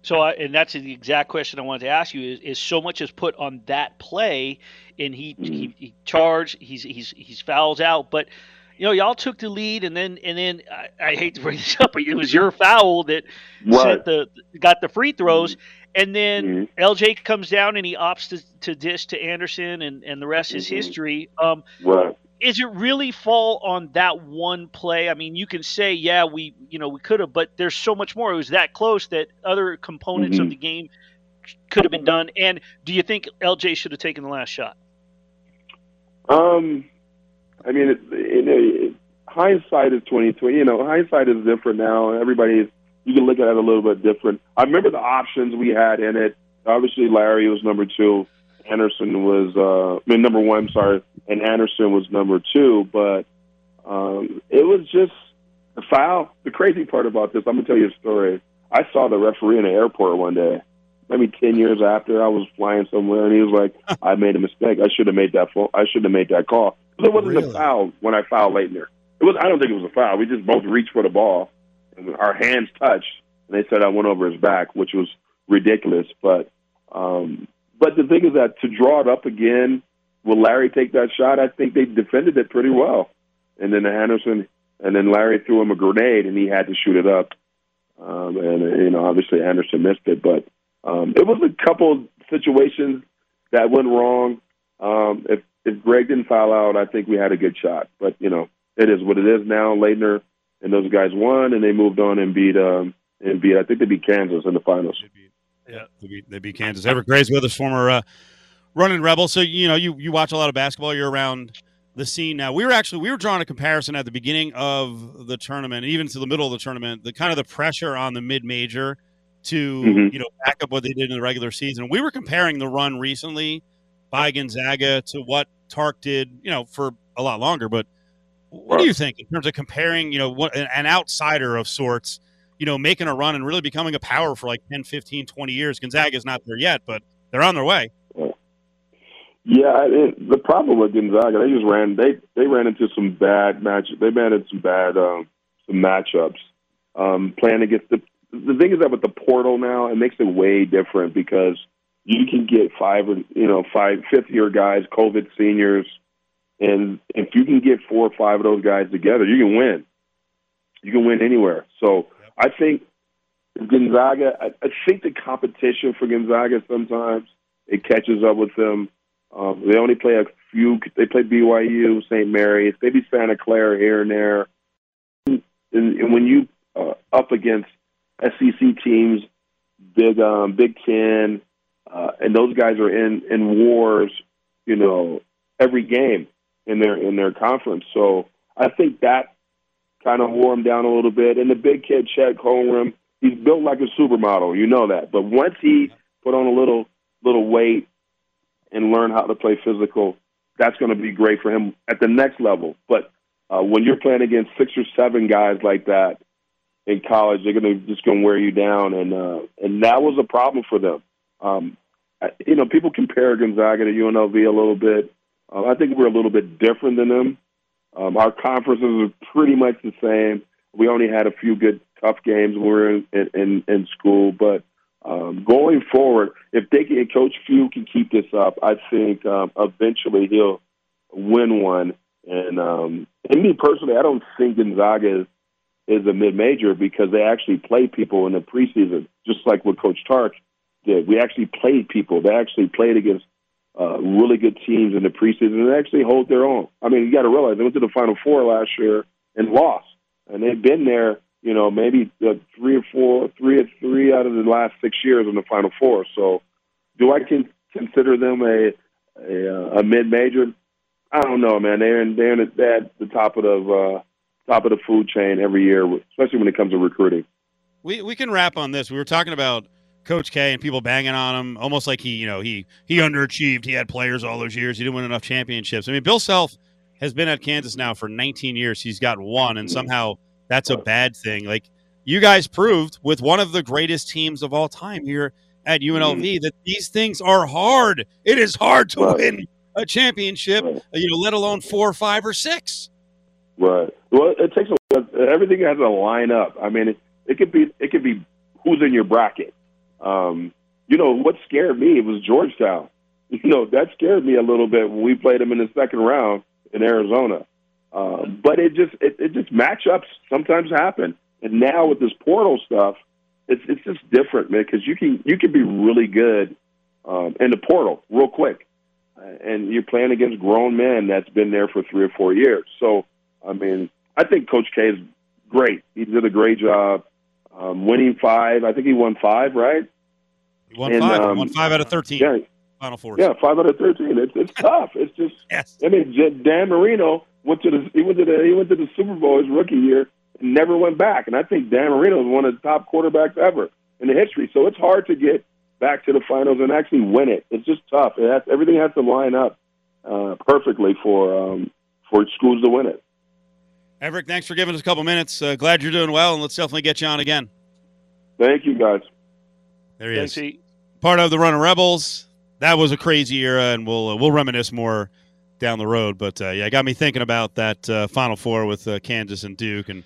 So, I, and that's the exact question I wanted to ask you: is, is so much is put on that play, and he he, he charged, he's he's he's fouls out, but you know, y'all took the lead, and then and then I, I hate to bring this up, but it was your foul that Right. sent the got the free throws, and then Mm-hmm. LJ comes down and he opts to, to dish to Anderson, and and the rest is Mhm. history. Um, Right. is it really fall on that one play? I mean, you can say, yeah, we, you know, we could have, but there's so much more. It was that close that other components of Mhm. the game could have been done. And do you think LJ should have taken the last shot? Um, I mean, it, know, it, hindsight is twenty twenty. You know, hindsight is different now. Everybody, you can look at it a little bit different. I remember the options we had in it. Obviously, Larry was number two. Anderson was, uh, I mean, number one. Sorry, and Anderson was number two. But um, it was just a foul. The crazy part about this, I'm gonna tell you a story. I saw the referee in the airport one day. Maybe ten years after I was flying somewhere, and he was like, "I made a mistake. I should have made that. Fo- I should have made that call." It wasn't a foul when I fouled Laettner. It was. I don't think it was a foul. We just both reached for the ball, and our hands touched. And they said I went over his back, which was ridiculous. But, um, but the thing is that to draw it up again, will Larry take that shot? I think they defended it pretty well. And then Anderson, and then Larry threw him a grenade, and he had to shoot it up. Um, and you know, obviously Anderson missed it, but um, it was a couple situations that went wrong. Um, if if Greg didn't foul out, I think we had a good shot. But you know, it is what it is now. Laettner and those guys won, and they moved on and beat um and beat. I think they beat Kansas in the finals. Yeah, they beat, they beat Kansas. Evric Gray's with us, former uh, running rebel. So you know you you watch a lot of basketball. You're around the scene now. We were actually we were drawing a comparison at the beginning of the tournament, even to the middle of the tournament. The kind of the pressure on the mid major to Mhm. you know back up what they did in the regular season. We were comparing the run recently by Gonzaga to what Tark did, you know, for a lot longer. But what do you think in terms of comparing, you know, what an an outsider of sorts, you know, making a run and really becoming a power for like 10, 15, 20 years? Gonzaga's not there yet, but they're on their way. Yeah, it, the problem with Gonzaga, they just ran they they ran into some bad match. They ran into some bad um, some matchups. Um, playing against the the thing is that with the portal now, it makes it way different because you can get five or you know five fifth year guys, COVID seniors, and if you can get four or five of those guys together, you can win. You can win anywhere. So I think Gonzaga. I, I think the competition for Gonzaga sometimes it catches up with them. Um, they only play a few. They play BYU, St. Mary's, maybe Santa Clara here and there. And, and when you uh, up against SEC teams, Big um, Big Ten, uh, and those guys are in in wars, you know, every game in their in their conference. So I think that kind of wore him down a little bit. And the big kid, Chad Coleman, he's built like a supermodel, you know that. But once he put on a little little weight and learn how to play physical, that's going to be great for him at the next level. But uh, when you're playing against six or seven guys like that in college, they're going to just going to wear you down, and uh, and that was a problem for them. Um, you know, people compare Gonzaga to UNLV a little bit. Uh, I think we're a little bit different than them. Um, our conferences are pretty much the same. We only had a few good tough games when we were in, in, in school, but um, going forward, if they can, Coach Few can keep this up, I think um, eventually he'll win one. And um, and me personally, I don't think Gonzaga is, is a mid major because they actually play people in the preseason, just like with Coach Tark did. We actually played people. They actually played against uh, really good teams in the preseason and actually hold their own. I mean, you got to realize they went to the Final Four last year and lost, and they've been there. You know, maybe uh, three or four, three or three out of the last six years in the Final Four. So, do I can consider them a a, a mid major? I don't know, man. They're in, they're, in, at the top of the uh, top of the food chain every year, especially when it comes to recruiting. We we can wrap on this. We were talking about Coach K and people banging on him, almost like he, you know, he he underachieved. He had players all those years. He didn't win enough championships. I mean, Bill Self has been at Kansas now for 19 years. He's got one, and somehow that's a bad thing. Like you guys proved with one of the greatest teams of all time here at UNLV mm. that these things are hard. It is hard to win a championship, you know, let alone four five or six. Right. Well, it takes a, everything has to line up. I mean, it, it could be it could be who's in your bracket. Um, you know, what scared me was Georgetown. (laughs) You know, that scared me a little bit when we played them in the second round in Arizona. Uh, but it just it, it just matchups sometimes happen. And now with this portal stuff, it's it's just different, man. Because you can you can be really good um, in the portal real quick, uh, and you're playing against grown men that's been there for three or four years. So, I mean, I think Coach K is great. He did a great job um, winning five. I think he won five, right? He won and, five. Um, won five out of thirteen. Yeah, Final four. Yeah, five out of thirteen. It's it's (laughs) tough. It's just. yes. I mean, Dan Marino went to the he went to the he went to the Super Bowl his rookie year and never went back. And I think Dan Marino is one of the top quarterbacks ever in the history. So it's hard to get back to the finals and actually win it. It's just tough. It has, everything has to line up uh, perfectly for um, for schools to win it. Evric, thanks for giving us a couple minutes. Uh, glad you're doing well, and let's definitely get you on again. Thank you, guys. There he Thanks, is. Pete. Part of the Runner Rebels. That was a crazy era, and we'll uh, we'll reminisce more down the road. But uh, yeah, it got me thinking about that uh, Final Four with uh, Kansas and Duke and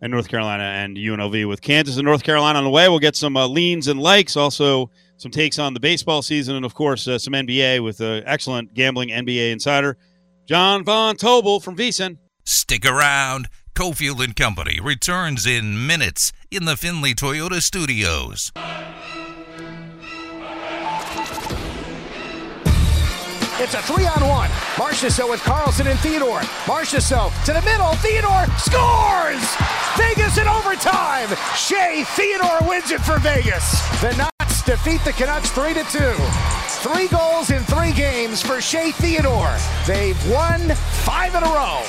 and North Carolina and UNLV. With Kansas and North Carolina on the way, we'll get some uh, leans and likes, also some takes on the baseball season, and of course uh, some NBA with an excellent gambling NBA insider, John Von Tobel from VSiN. Stick around. Cofield and Company returns in minutes in the Findlay Toyota studios. It's a three on one. Marchessault with Carlson and Theodore. Marchessault to the middle. Theodore scores! Vegas in overtime. Shea Theodore wins it for Vegas. The Knights defeat the Canucks 3 to 2. Three goals in three games for Shea Theodore. They've won five in a row.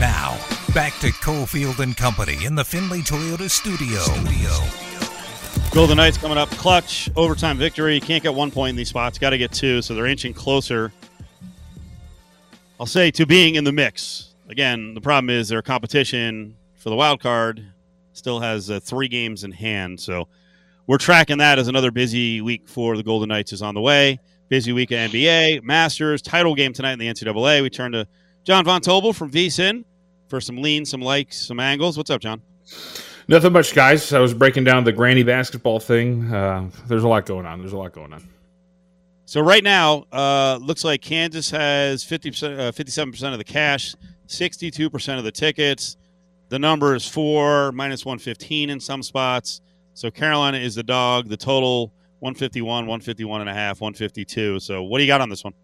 Now, back to Cofield and Company in the Findlay Toyota studio. studio. Golden Knights coming up, clutch overtime victory. Can't get one point in these spots. Got to get two, so they're inching closer. I'll say to being in the mix. Again, the problem is their competition for the wild card still has uh, three games in hand, so we're tracking that as another busy week for the Golden Knights is on the way. Busy week of NBA, Masters, title game tonight in the NCAA. We turn to John Von Tobel from VSiN for some leans, some likes, some angles. What's up, John? Nothing much, guys. I was breaking down the granny basketball thing. Uh, there's a lot going on. There's a lot going on. So right now, uh, looks like Kansas has 50%, uh, 57% of the cash, 62% of the tickets. The number is four, minus 115 in some spots. So Carolina is the dog. The total 151, 151 and a half, 152. So what do you got on this one?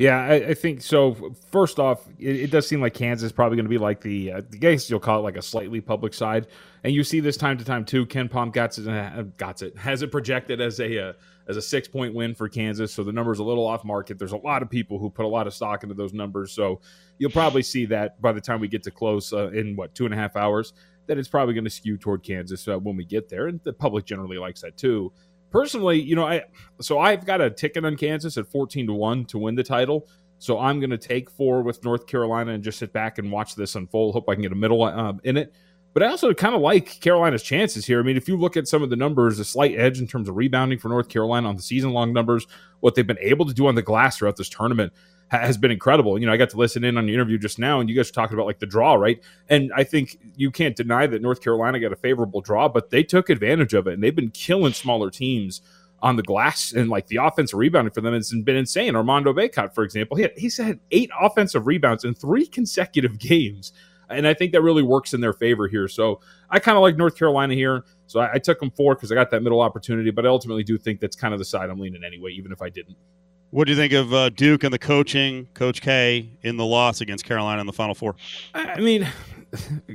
Yeah, I, I, think so. First off, it, it, does seem like Kansas is probably going to be like the, uh, I guess you'll call it like a slightly public side, and you see this time to time too. KenPom got it, uh, got it, has it projected as a uh, as a six point win for Kansas, so the number's a little off market. There's a lot of people who put a lot of stock into those numbers, so you'll probably see that by the time we get to close uh, in what two and a half hours, that it's probably going to skew toward Kansas uh, when we get there, and the public generally likes that too personally, you know, I so I've got a ticket on Kansas at 14 to 1 to win the title. So I'm going to take four with North Carolina and just sit back and watch this unfold. Hope I can get a middle um, in it. But I also kind of like Carolina's chances here. I mean, if you look at some of the numbers, a slight edge in terms of rebounding for North Carolina on the season long numbers, what they've been able to do on the glass throughout this tournament has been incredible. You know, I got to listen in on the interview just now, and you guys were talking about like the draw, right? And I think you can't deny that North Carolina got a favorable draw, but they took advantage of it, and they've been killing smaller teams on the glass and like the offensive rebounding for them has been insane. Armando Bacot, for example, he had, he's had eight offensive rebounds in three consecutive (laughs) games. And I think that really works in their favor here. So I kind of like North Carolina here. So I, I took them four because I got that middle opportunity, but I ultimately do think that's kind of the side I'm leaning anyway, even if I didn't. What do you think of uh, Duke and the coaching, Coach K, in the loss against Carolina in the Final Four? I mean,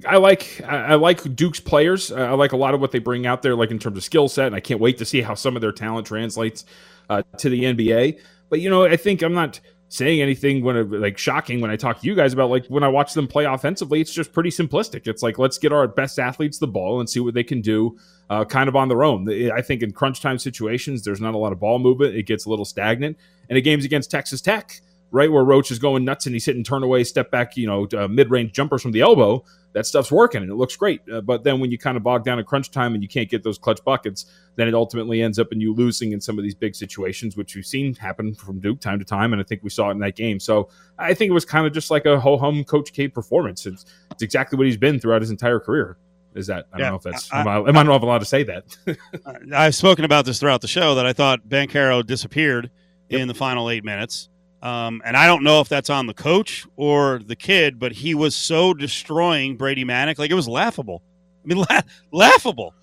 I like I like Duke's players. I like a lot of what they bring out there, like in terms of skill set, and I can't wait to see how some of their talent translates uh, to the NBA. But you know, I think I'm not saying anything when like shocking when I talk to you guys about like when I watch them play offensively. It's just pretty simplistic. It's like let's get our best athletes the ball and see what they can do, uh, kind of on their own. I think in crunch time situations, there's not a lot of ball movement. It gets a little stagnant. And the games against Texas Tech right where Roach is going nuts and he's hitting turn away, step back, you know, uh, mid range jumpers from the elbow. That stuff's working and it looks great. Uh, but then when you kind of bog down in crunch time and you can't get those clutch buckets, then it ultimately ends up in you losing in some of these big situations, which we've seen happen from Duke time to time. And I think we saw it in that game. So I think it was kind of just like a ho hum Coach K performance. It's, it's exactly what he's been throughout his entire career. Is that I don't yeah, know if that's I, am I, am I not allowed to say that? (laughs) I've spoken about this throughout the show that I thought Banchero disappeared yep. in the final eight minutes. Um, and I don't know if that's on the coach or the kid, but he was so destroying Brady Manek. Like it was laughable. I mean, (laughs) la- laughable.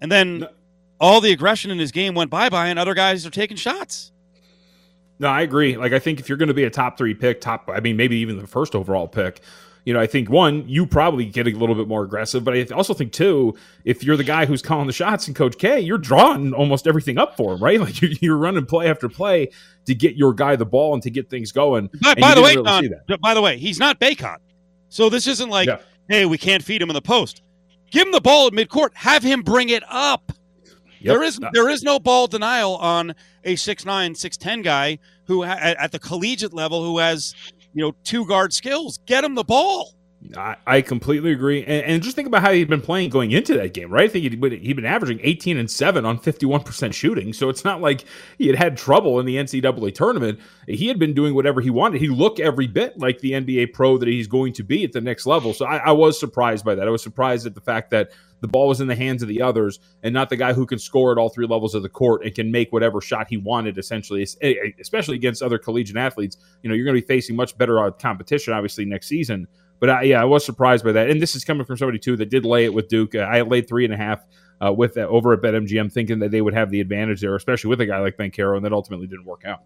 And then no. all the aggression in his game went bye bye, and other guys are taking shots. No, I agree. Like, I think if you're going to be a top three pick, top, I mean, maybe even the first overall pick, you know, I think one, you probably get a little bit more aggressive, but I also think two, if you're the guy who's calling the shots and Coach K, you're drawing almost everything up for him, right? (laughs) Like you're running play after play to get your guy the ball and to get things going. By, by the way, really Don, by the way, he's not Bacot, so this isn't like, yeah. hey, we can't feed him in the post. Give him the ball at midcourt. Have him bring it up. Yep. There is there is no ball denial on a 6'9", 6'10 guy who at the collegiate level who has you know, two guard skills. Get him the ball. I, I completely agree, and, and, just think about how he'd been playing going into that game, right? I think he'd, he'd been averaging 18 and seven on 51 percent shooting, so it's not like he had had trouble in the NCAA tournament. He had been doing whatever he wanted. He looked every bit like the NBA pro that he's going to be at the next level. So I, I was surprised by that. I was surprised at the fact that the ball was in the hands of the others and not the guy who can score at all three levels of the court and can make whatever shot he wanted, essentially, especially against other collegiate athletes. You know, you're going to be facing much better uh, competition, obviously, next season. But I, yeah, I was surprised by that. And this is coming from somebody, too, that did lay it with Duke. Uh, I laid three and a half. Uh, with uh, over at BetMGM, thinking that they would have the advantage there, especially with a guy like Banchero, and that ultimately didn't work out.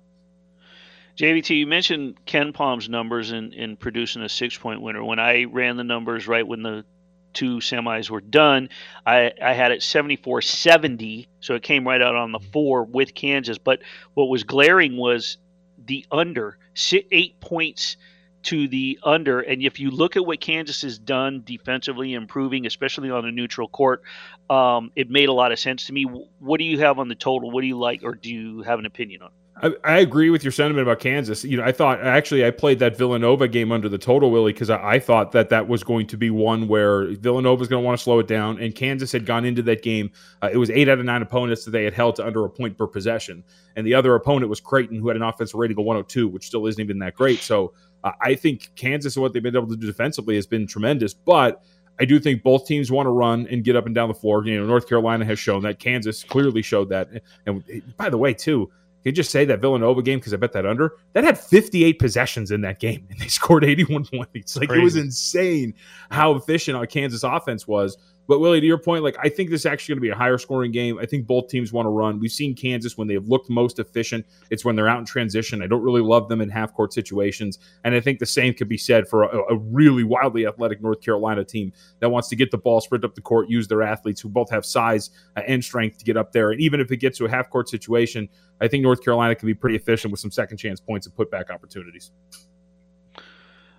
JVT, you mentioned KenPom's numbers in, in producing a six point winner. When I ran the numbers right when the two semis were done, I, I had it 74 70. So it came right out on the four with Kansas. But what was glaring was the under, eight points to the under. And if you look at what Kansas has done defensively, improving, especially on a neutral court, um, it made a lot of sense to me. What do you have on the total? What do you like, or do you have an opinion on? I, I, agree with your sentiment about Kansas. You know, I thought actually I played that Villanova game under the total, Willie, because I, I, thought that that was going to be one where Villanova is going to want to slow it down, and Kansas had gone into that game. Uh, it was eight out of nine opponents that they had held to under a point per possession, and the other opponent was Creighton, who had an offensive rating of 102, which still isn't even that great. So uh, I think Kansas and what they've been able to do defensively has been tremendous, but. I do think both teams want to run and get up and down the floor. You know, North Carolina has shown that. Kansas clearly showed that. And by the way, too, can you just say that Villanova game because I bet that under that had 58 possessions in that game and they (laughs) scored 81 points. Like Crazy. it was insane how efficient our Kansas offense was But Willie, to your point, like I think this is actually going to be a higher scoring game. I think both teams want to run. We've seen Kansas when they have looked most efficient. It's when they're out in transition. I don't really love them in half court situations, and I think the same could be said for a, a really wildly athletic North Carolina team that wants to get the ball, sprint up the court, use their athletes who both have size uh, and strength to get up there. And even if it gets to a half court situation, I think North Carolina can be pretty efficient with some second chance points and putback opportunities.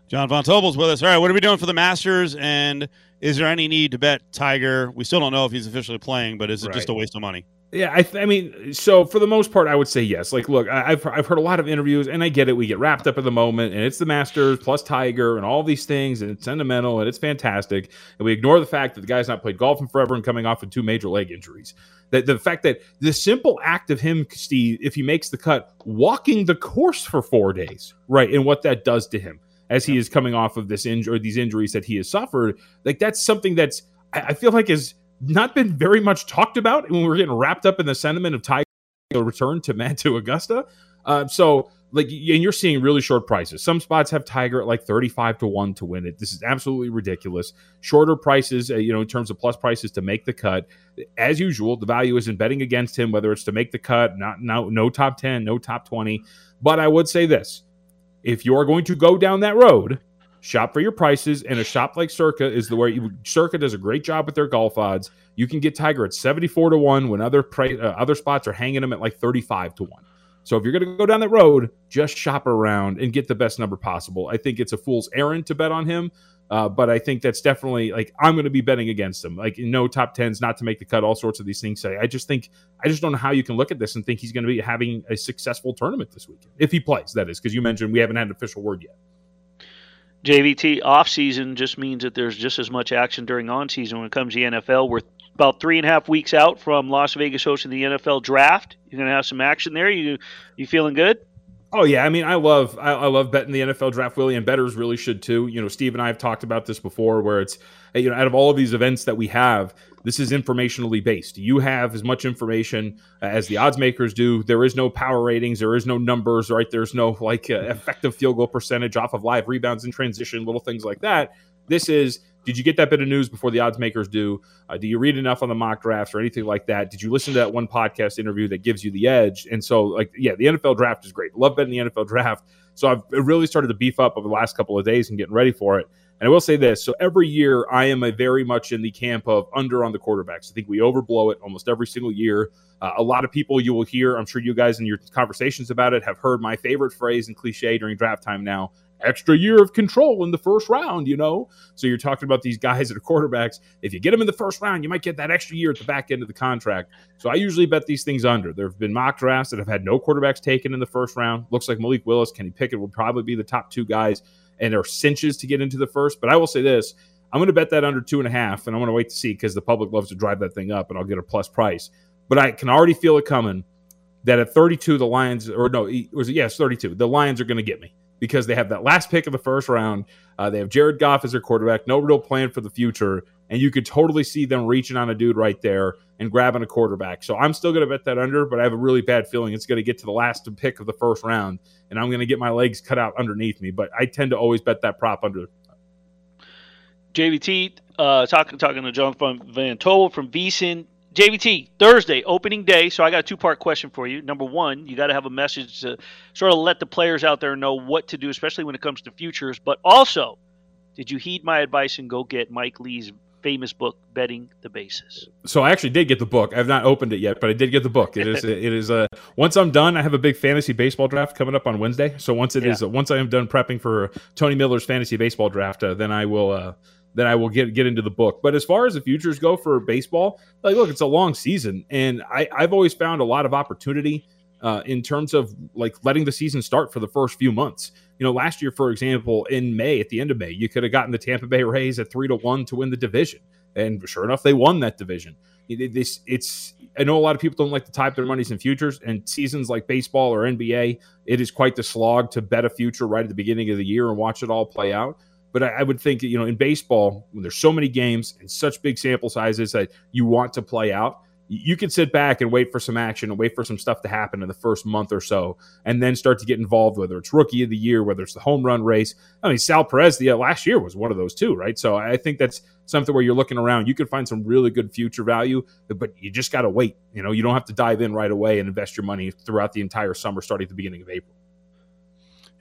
John Von Tobel's with us. All right, what are we doing for the Masters? And is there any need to bet Tiger? We still don't know if he's officially playing, but is it just a waste of money? Yeah, I, th- I mean, so for the most part, I would say yes. Like, look, I, have I've heard a lot of interviews, and I get it. We get wrapped up in the moment, and it's the Masters plus Tiger and all these things, and it's sentimental and it's fantastic, and we ignore the fact that the guy's not played golf in forever and coming off of two major leg injuries. That the fact that the simple act of him, Steve, if he makes the cut, walking the course for four days, right, and what that does to him as he is coming off of this injury, or these injuries that he has suffered, like that's something that's I, I feel like is not been very much talked about when we're getting wrapped up in the sentiment of Tiger return to man to Augusta. Uh, so like and you're seeing really short prices. Some spots have Tiger at like 35 to 1 to win it. This is absolutely ridiculous. Shorter prices, uh, you know, in terms of plus prices to make the cut. As usual, the value is in betting against him whether it's to make the cut, not no no top 10, no top 20. But I would say this if you're going to go down that road, shop for your prices. And a shop like Circa is the way you, Circa does a great job with their golf odds. You can get Tiger at 74 to 1 when other price, uh, other spots are hanging them at like 35 to 1. So if you're going to go down that road, just shop around and get the best number possible. I think it's a fool's errand to bet on him. Uh, but I think that's definitely like I'm going to be betting against him. Like no top tens, not to make the cut, all sorts of these things. Say I just think I just don't know how you can look at this and think he's going to be having a successful tournament this weekend if he plays. That is because you mentioned we haven't had an official word yet. JVT off season just means that there's just as much action during on season when it comes to the NFL. We're about three and a half weeks out from Las Vegas hosting the NFL draft. You're going to have some action there. You you feeling good? Oh yeah, I mean, I love I, I, love betting the NFL draft, Willie, and betters really should too. You know, Steve and I have talked about this before, where it's you know, out of all of these events that we have, this is informationally based. You have as much information as the odds makers do. There is no power ratings, there is no numbers, right? There's no like uh, effective field goal percentage off of live rebounds in transition, little things like that. This is did you get that bit of news before the odds makers do? Uh, do you read enough on the mock drafts or anything like that? Did you listen to that one podcast interview that gives you the edge? And so, like, yeah, the NFL draft is great. Love betting the NFL draft. So I've really started to beef up over the last couple of days and getting ready for it. And I will say this: so every year, I am a very much in the camp of under on the quarterbacks. I think we overblow it almost every single year. Uh, a lot of people you will hear, I'm sure you guys in your conversations about it have heard my favorite phrase and cliche during draft time now, extra year of control in the first round, you know? So you're talking about these guys that are quarterbacks. If you get them in the first round, you might get that extra year at the back end of the contract. So I usually bet these things under. There have been mock drafts that have had no quarterbacks taken in the first round. Looks like Malik Willis, Kenny Pickett will probably be the top two guys, and are cinches to get into the first. But I will say this. I'm going to bet that under two and a half, and I'm going to wait to see because the public loves to drive that thing up, and I'll get a plus price. But I can already feel it coming that at 32, the Lions, or no, was it? Yes, 32. The Lions are going to get me because they have that last pick of the first round. Uh, they have Jared Goff as their quarterback, no real plan for the future. And you could totally see them reaching on a dude right there and grabbing a quarterback. So I'm still going to bet that under, but I have a really bad feeling it's going to get to the last pick of the first round, and I'm going to get my legs cut out underneath me. But I tend to always bet that prop under. JVT, uh, talking talking to John Von Tobel from VSiN. JVT, Thursday, opening day. So I got a two part question for you. Number one, you got to have a message to sort of let the players out there know what to do, especially when it comes to futures. But also, did you heed my advice and go get Mike Lee's famous book, Betting the Bases? So I actually did get the book. I've not opened it yet, but I did get the book. It is, it is, uh, once I'm done, I have a big fantasy baseball draft coming up on Wednesday. So once it yeah. is, uh, once I am done prepping for Tony Miller's fantasy baseball draft, uh, then I will, uh, then I will get get into the book. But as far as the futures go for baseball, like look, it's a long season, and I, I've always found a lot of opportunity uh, in terms of like letting the season start for the first few months. You know, last year, for example, in May, at the end of May, you could have gotten the Tampa Bay Rays at three to one to win the division, and sure enough, they won that division. This it's I know a lot of people don't like to type their monies in futures, and seasons like baseball or NBA, it is quite the slog to bet a future right at the beginning of the year and watch it all play out. But I, I would think, you know, in baseball, when there's so many games and such big sample sizes that you want to play out, you can sit back and wait for some action and wait for some stuff to happen in the first month or so, and then start to get involved. Whether it's rookie of the year, whether it's the home run race. I mean, Sal Perez the uh, last year was one of those too, right? So I think that's something where you're looking around. You can find some really good future value, but you just got to wait. You know, you don't have to dive in right away and invest your money throughout the entire summer, starting at the beginning of April.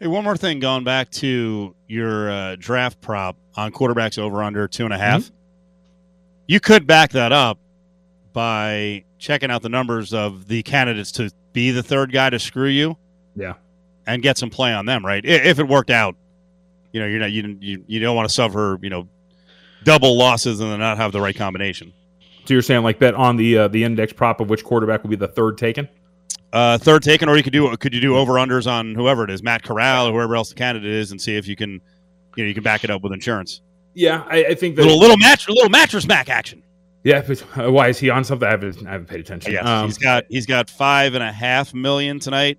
Hey, one more thing going back to your uh, draft prop on quarterbacks over under two and a half. Mm-hmm. You could back that up by checking out the numbers of the candidates to be the third guy to screw you. Yeah. And get some play on them, right? If it worked out, you know, you're not you you, you don't want to suffer, you know, double losses and then not have the right combination. So you're saying like bet on the uh, the index prop of which quarterback will be the third taken? Uh, third taken, or you could do could you do over unders on whoever it is, Matt Corral or whoever else the candidate is, and see if you can, you know, you can back it up with insurance. Yeah, I, I think that little little match, little Mattress Mack action. Yeah, but why is he on something? I haven't, I haven't paid attention. Yes, Um, he's got he's got five and a half million tonight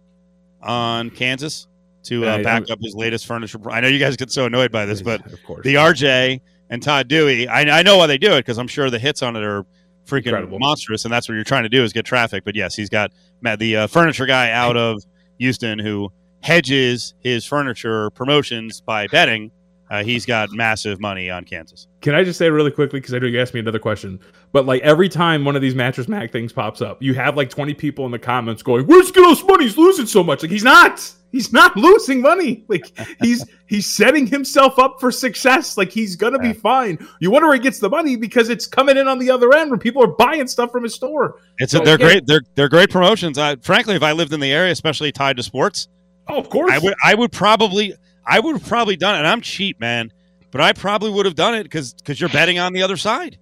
on Kansas to uh, back up his latest furniture. I know you guys get so annoyed by this, but of course. the RJ and Todd Dewey, I, I know why they do it because I'm sure the hits on it are freaking Incredible. monstrous, and that's what you're trying to do is get traffic. But yes, he's got Matt, the uh, furniture guy out of Houston who hedges his furniture promotions by betting. Uh, he's got massive money on Kansas. Can I just say really quickly because I know you asked me another question, but like every time one of these Mattress Mack things pops up, you have like 20 people in the comments going, "Where's he get money? He's losing so much." Like he's not. He's not losing money. Like he's he's setting himself up for success. Like he's gonna be fine. You wonder where he gets the money because it's coming in on the other end when people are buying stuff from his store. It's So, they're yeah. great. They're they're great promotions. I, frankly, if I lived in the area, especially tied to sports, Oh, of course. I would I would probably I would have probably done it. And I'm cheap, man, but I probably would have done it because because you're betting on the other side.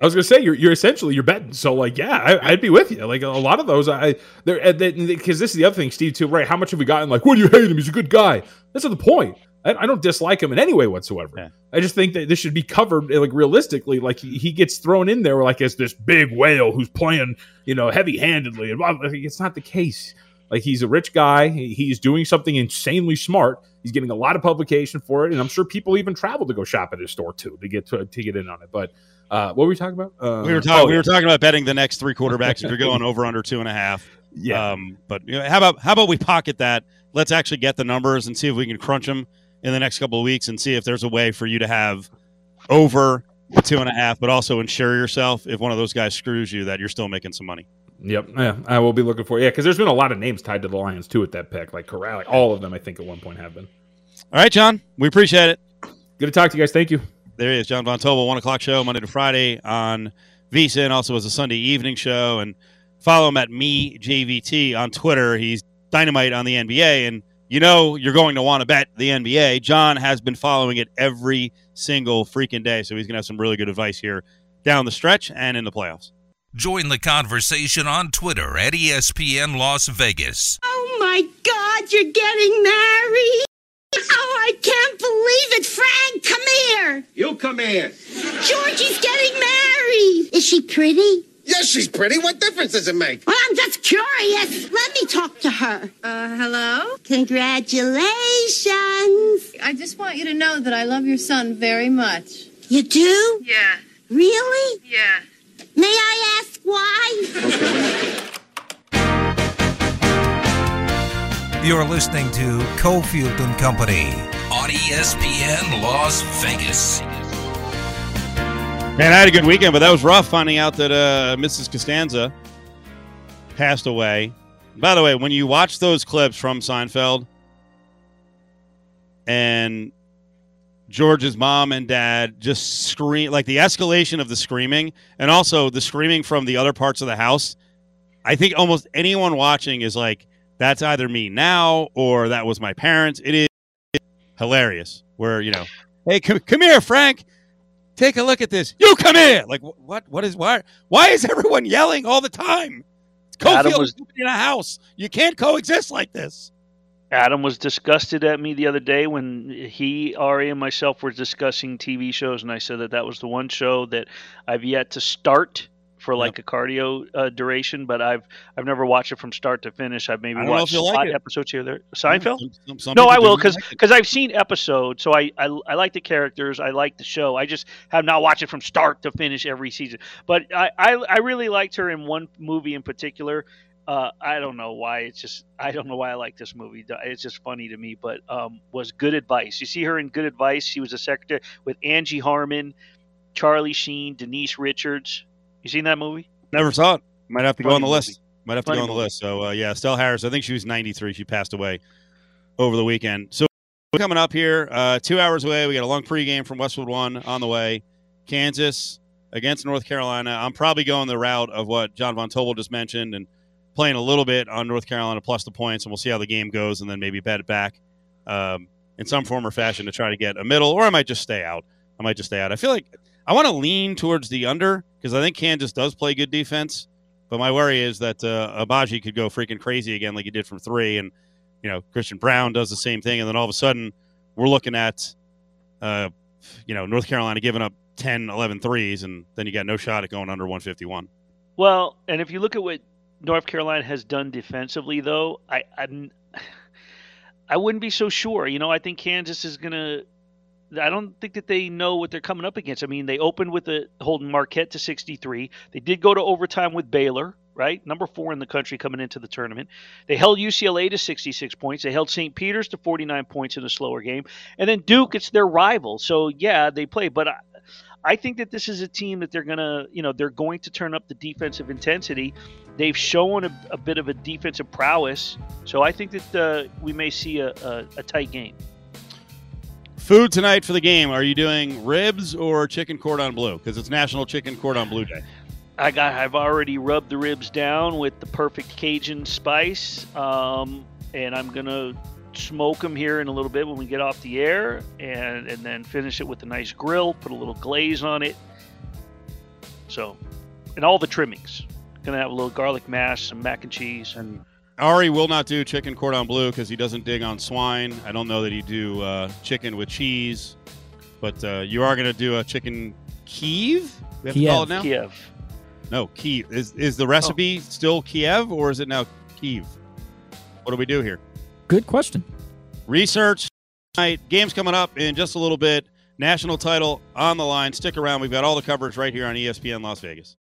I was gonna say you're you're essentially you're betting. So like yeah, I, I'd be with you. Like a lot of those, I there because this is the other thing, Steve. Too right? How much have we gotten? Like, what do you hate him? He's a good guy. That's not the point. I, I don't dislike him in any way whatsoever. I just think that this should be covered eh, like realistically. Like he, he gets thrown in there like as this big whale who's playing you know heavy handedly, and it's not the case. Like he's a rich guy. He's doing something insanely smart. He's getting a lot of publication for it, and I'm sure people even travel to go shop at his store too to get to, to get in on it. But uh, what were we talking about? Uh, we were talking oh, we were talking about betting the next three quarterbacks if you're going over under two and a half. (laughs) Yeah. Um, but you know, how about how about we pocket that? Let's actually get the numbers and see if we can crunch them in the next couple of weeks and see if there's a way for you to have over two and a half, but also insure yourself if one of those guys screws you that you're still making some money. Yep. Yeah, I will be looking for. Yeah, because there's been a lot of names tied to the Lions too at that pick, like Corral, like all of them. I think at one point have been. All right, John, we appreciate it. Good to talk to you guys. Thank you. There he is, John Von Tobel, one o'clock show Monday to Friday on VSiN, and also as a Sunday evening show. And follow him at me JVT on Twitter. He's dynamite on the NBA, and you know you're going to want to bet the NBA. John has been following it every single freaking day, so he's going to have some really good advice here down the stretch and in the playoffs. Join the conversation on Twitter at ESPN Las Vegas. Oh my God, you're getting married? Oh, I can't believe it. Frank, come here. You come here. Georgie's getting married. Is she pretty? Yes, she's pretty. What difference does it make? Well, I'm just curious. Let me talk to her. Uh, hello? Congratulations. I just want you to know that I love your son very much. You do? Yeah. Really? Yeah. May I ask why? You're listening to Cofield and Company on ESPN Las Vegas. Man, I had a good weekend, but that was rough finding out that uh, Mrs. Costanza passed away. By the way, when you watch those clips from Seinfeld and George's mom and dad just scream, like the escalation of the screaming and also the screaming from the other parts of the house, I think almost anyone watching is like, that's either me now or that was my parents. It is hilarious. Where, you know, hey, come, come here, Frank take a look at this. You come here. Like what? What is why? Why is everyone yelling all the time? Adam Cofield was- in a house. You can't coexist like this. Adam was disgusted at me the other day when he, Ari, and myself were discussing TV shows, and I said that that was the one show that I've yet to start for like a cardio uh, duration, but I've I've never watched it from start to finish. I've maybe I don't know if watched you'll like episodes here there. Seinfeld? Some- some- some no, I will not because like because I've seen episodes, so I, I I like the characters, I like the show. I just have not watched it from start to finish every season. But I I, I really liked her in one movie in particular. Uh, I don't know why. It's just I don't know why I like this movie. It's just funny to me. But um, was Good Advice. You see her in Good Advice. She was a secretary with Angie Harmon, Charlie Sheen, Denise Richards. You seen that movie? Never saw it. Might have to go on the movie. list. Might have to Funny go on the movie. list. So uh, yeah, Estelle Harris. I think she was 93. She passed away over the weekend. So coming up here, uh, two hours away. We got a long pregame from Westwood One on the way. Kansas against North Carolina. I'm probably going the route of what John Von Tobel just mentioned and playing a little bit on North Carolina plus the points, and we'll see how the game goes, and then maybe bet it back um, in some form or fashion to try to get a middle, or I might just stay out. I might just stay out. I feel like I want to lean towards the under because I think Kansas does play good defense, but my worry is that uh, Agbaji could go freaking crazy again like he did from three, and you know Christian Braun does the same thing, and then all of a sudden we're looking at uh, you know North Carolina giving up 10, 11 threes, and then you got no shot at going under 151. Well, and if you look at what North Carolina has done defensively, though, I I'm, (sighs) I wouldn't be so sure. You know, I think Kansas is gonna. I don't think that they know what they're coming up against. I mean, they opened with a holding Marquette to 63. They did go to overtime with Baylor, right? Number four in the country coming into the tournament. They held UCLA to 66 points. They held St. Peter's to 49 points in a slower game. And then Duke, it's their rival. So, yeah, they play. But I, I think that this is a team that they're going to, you know, they're going to turn up the defensive intensity. They've shown a, a bit of a defensive prowess. So I think that uh, we may see a, a, a tight game. Food tonight for the game. Are you doing ribs or chicken cordon bleu? Because it's National Chicken Cordon Bleu Day. I got. I've already rubbed the ribs down with the perfect Cajun spice, um, and I'm gonna smoke them here in a little bit when we get off the air, and and then finish it with a nice grill. Put a little glaze on it. So, and all the trimmings. Gonna have a little garlic mash, some mac and cheese, and Ari will not do chicken cordon bleu because he doesn't dig on swine. I don't know that he do uh, chicken with cheese, but uh, you are going to do a chicken Kiev. We have to call it now. Kiev. No, Kiev. Is is the recipe still Kiev or is it now Kyiv? What do we do here? Good question. Research tonight. Games coming up in just a little bit. National title on the line. Stick around. We've got all the coverage right here on ESPN Las Vegas.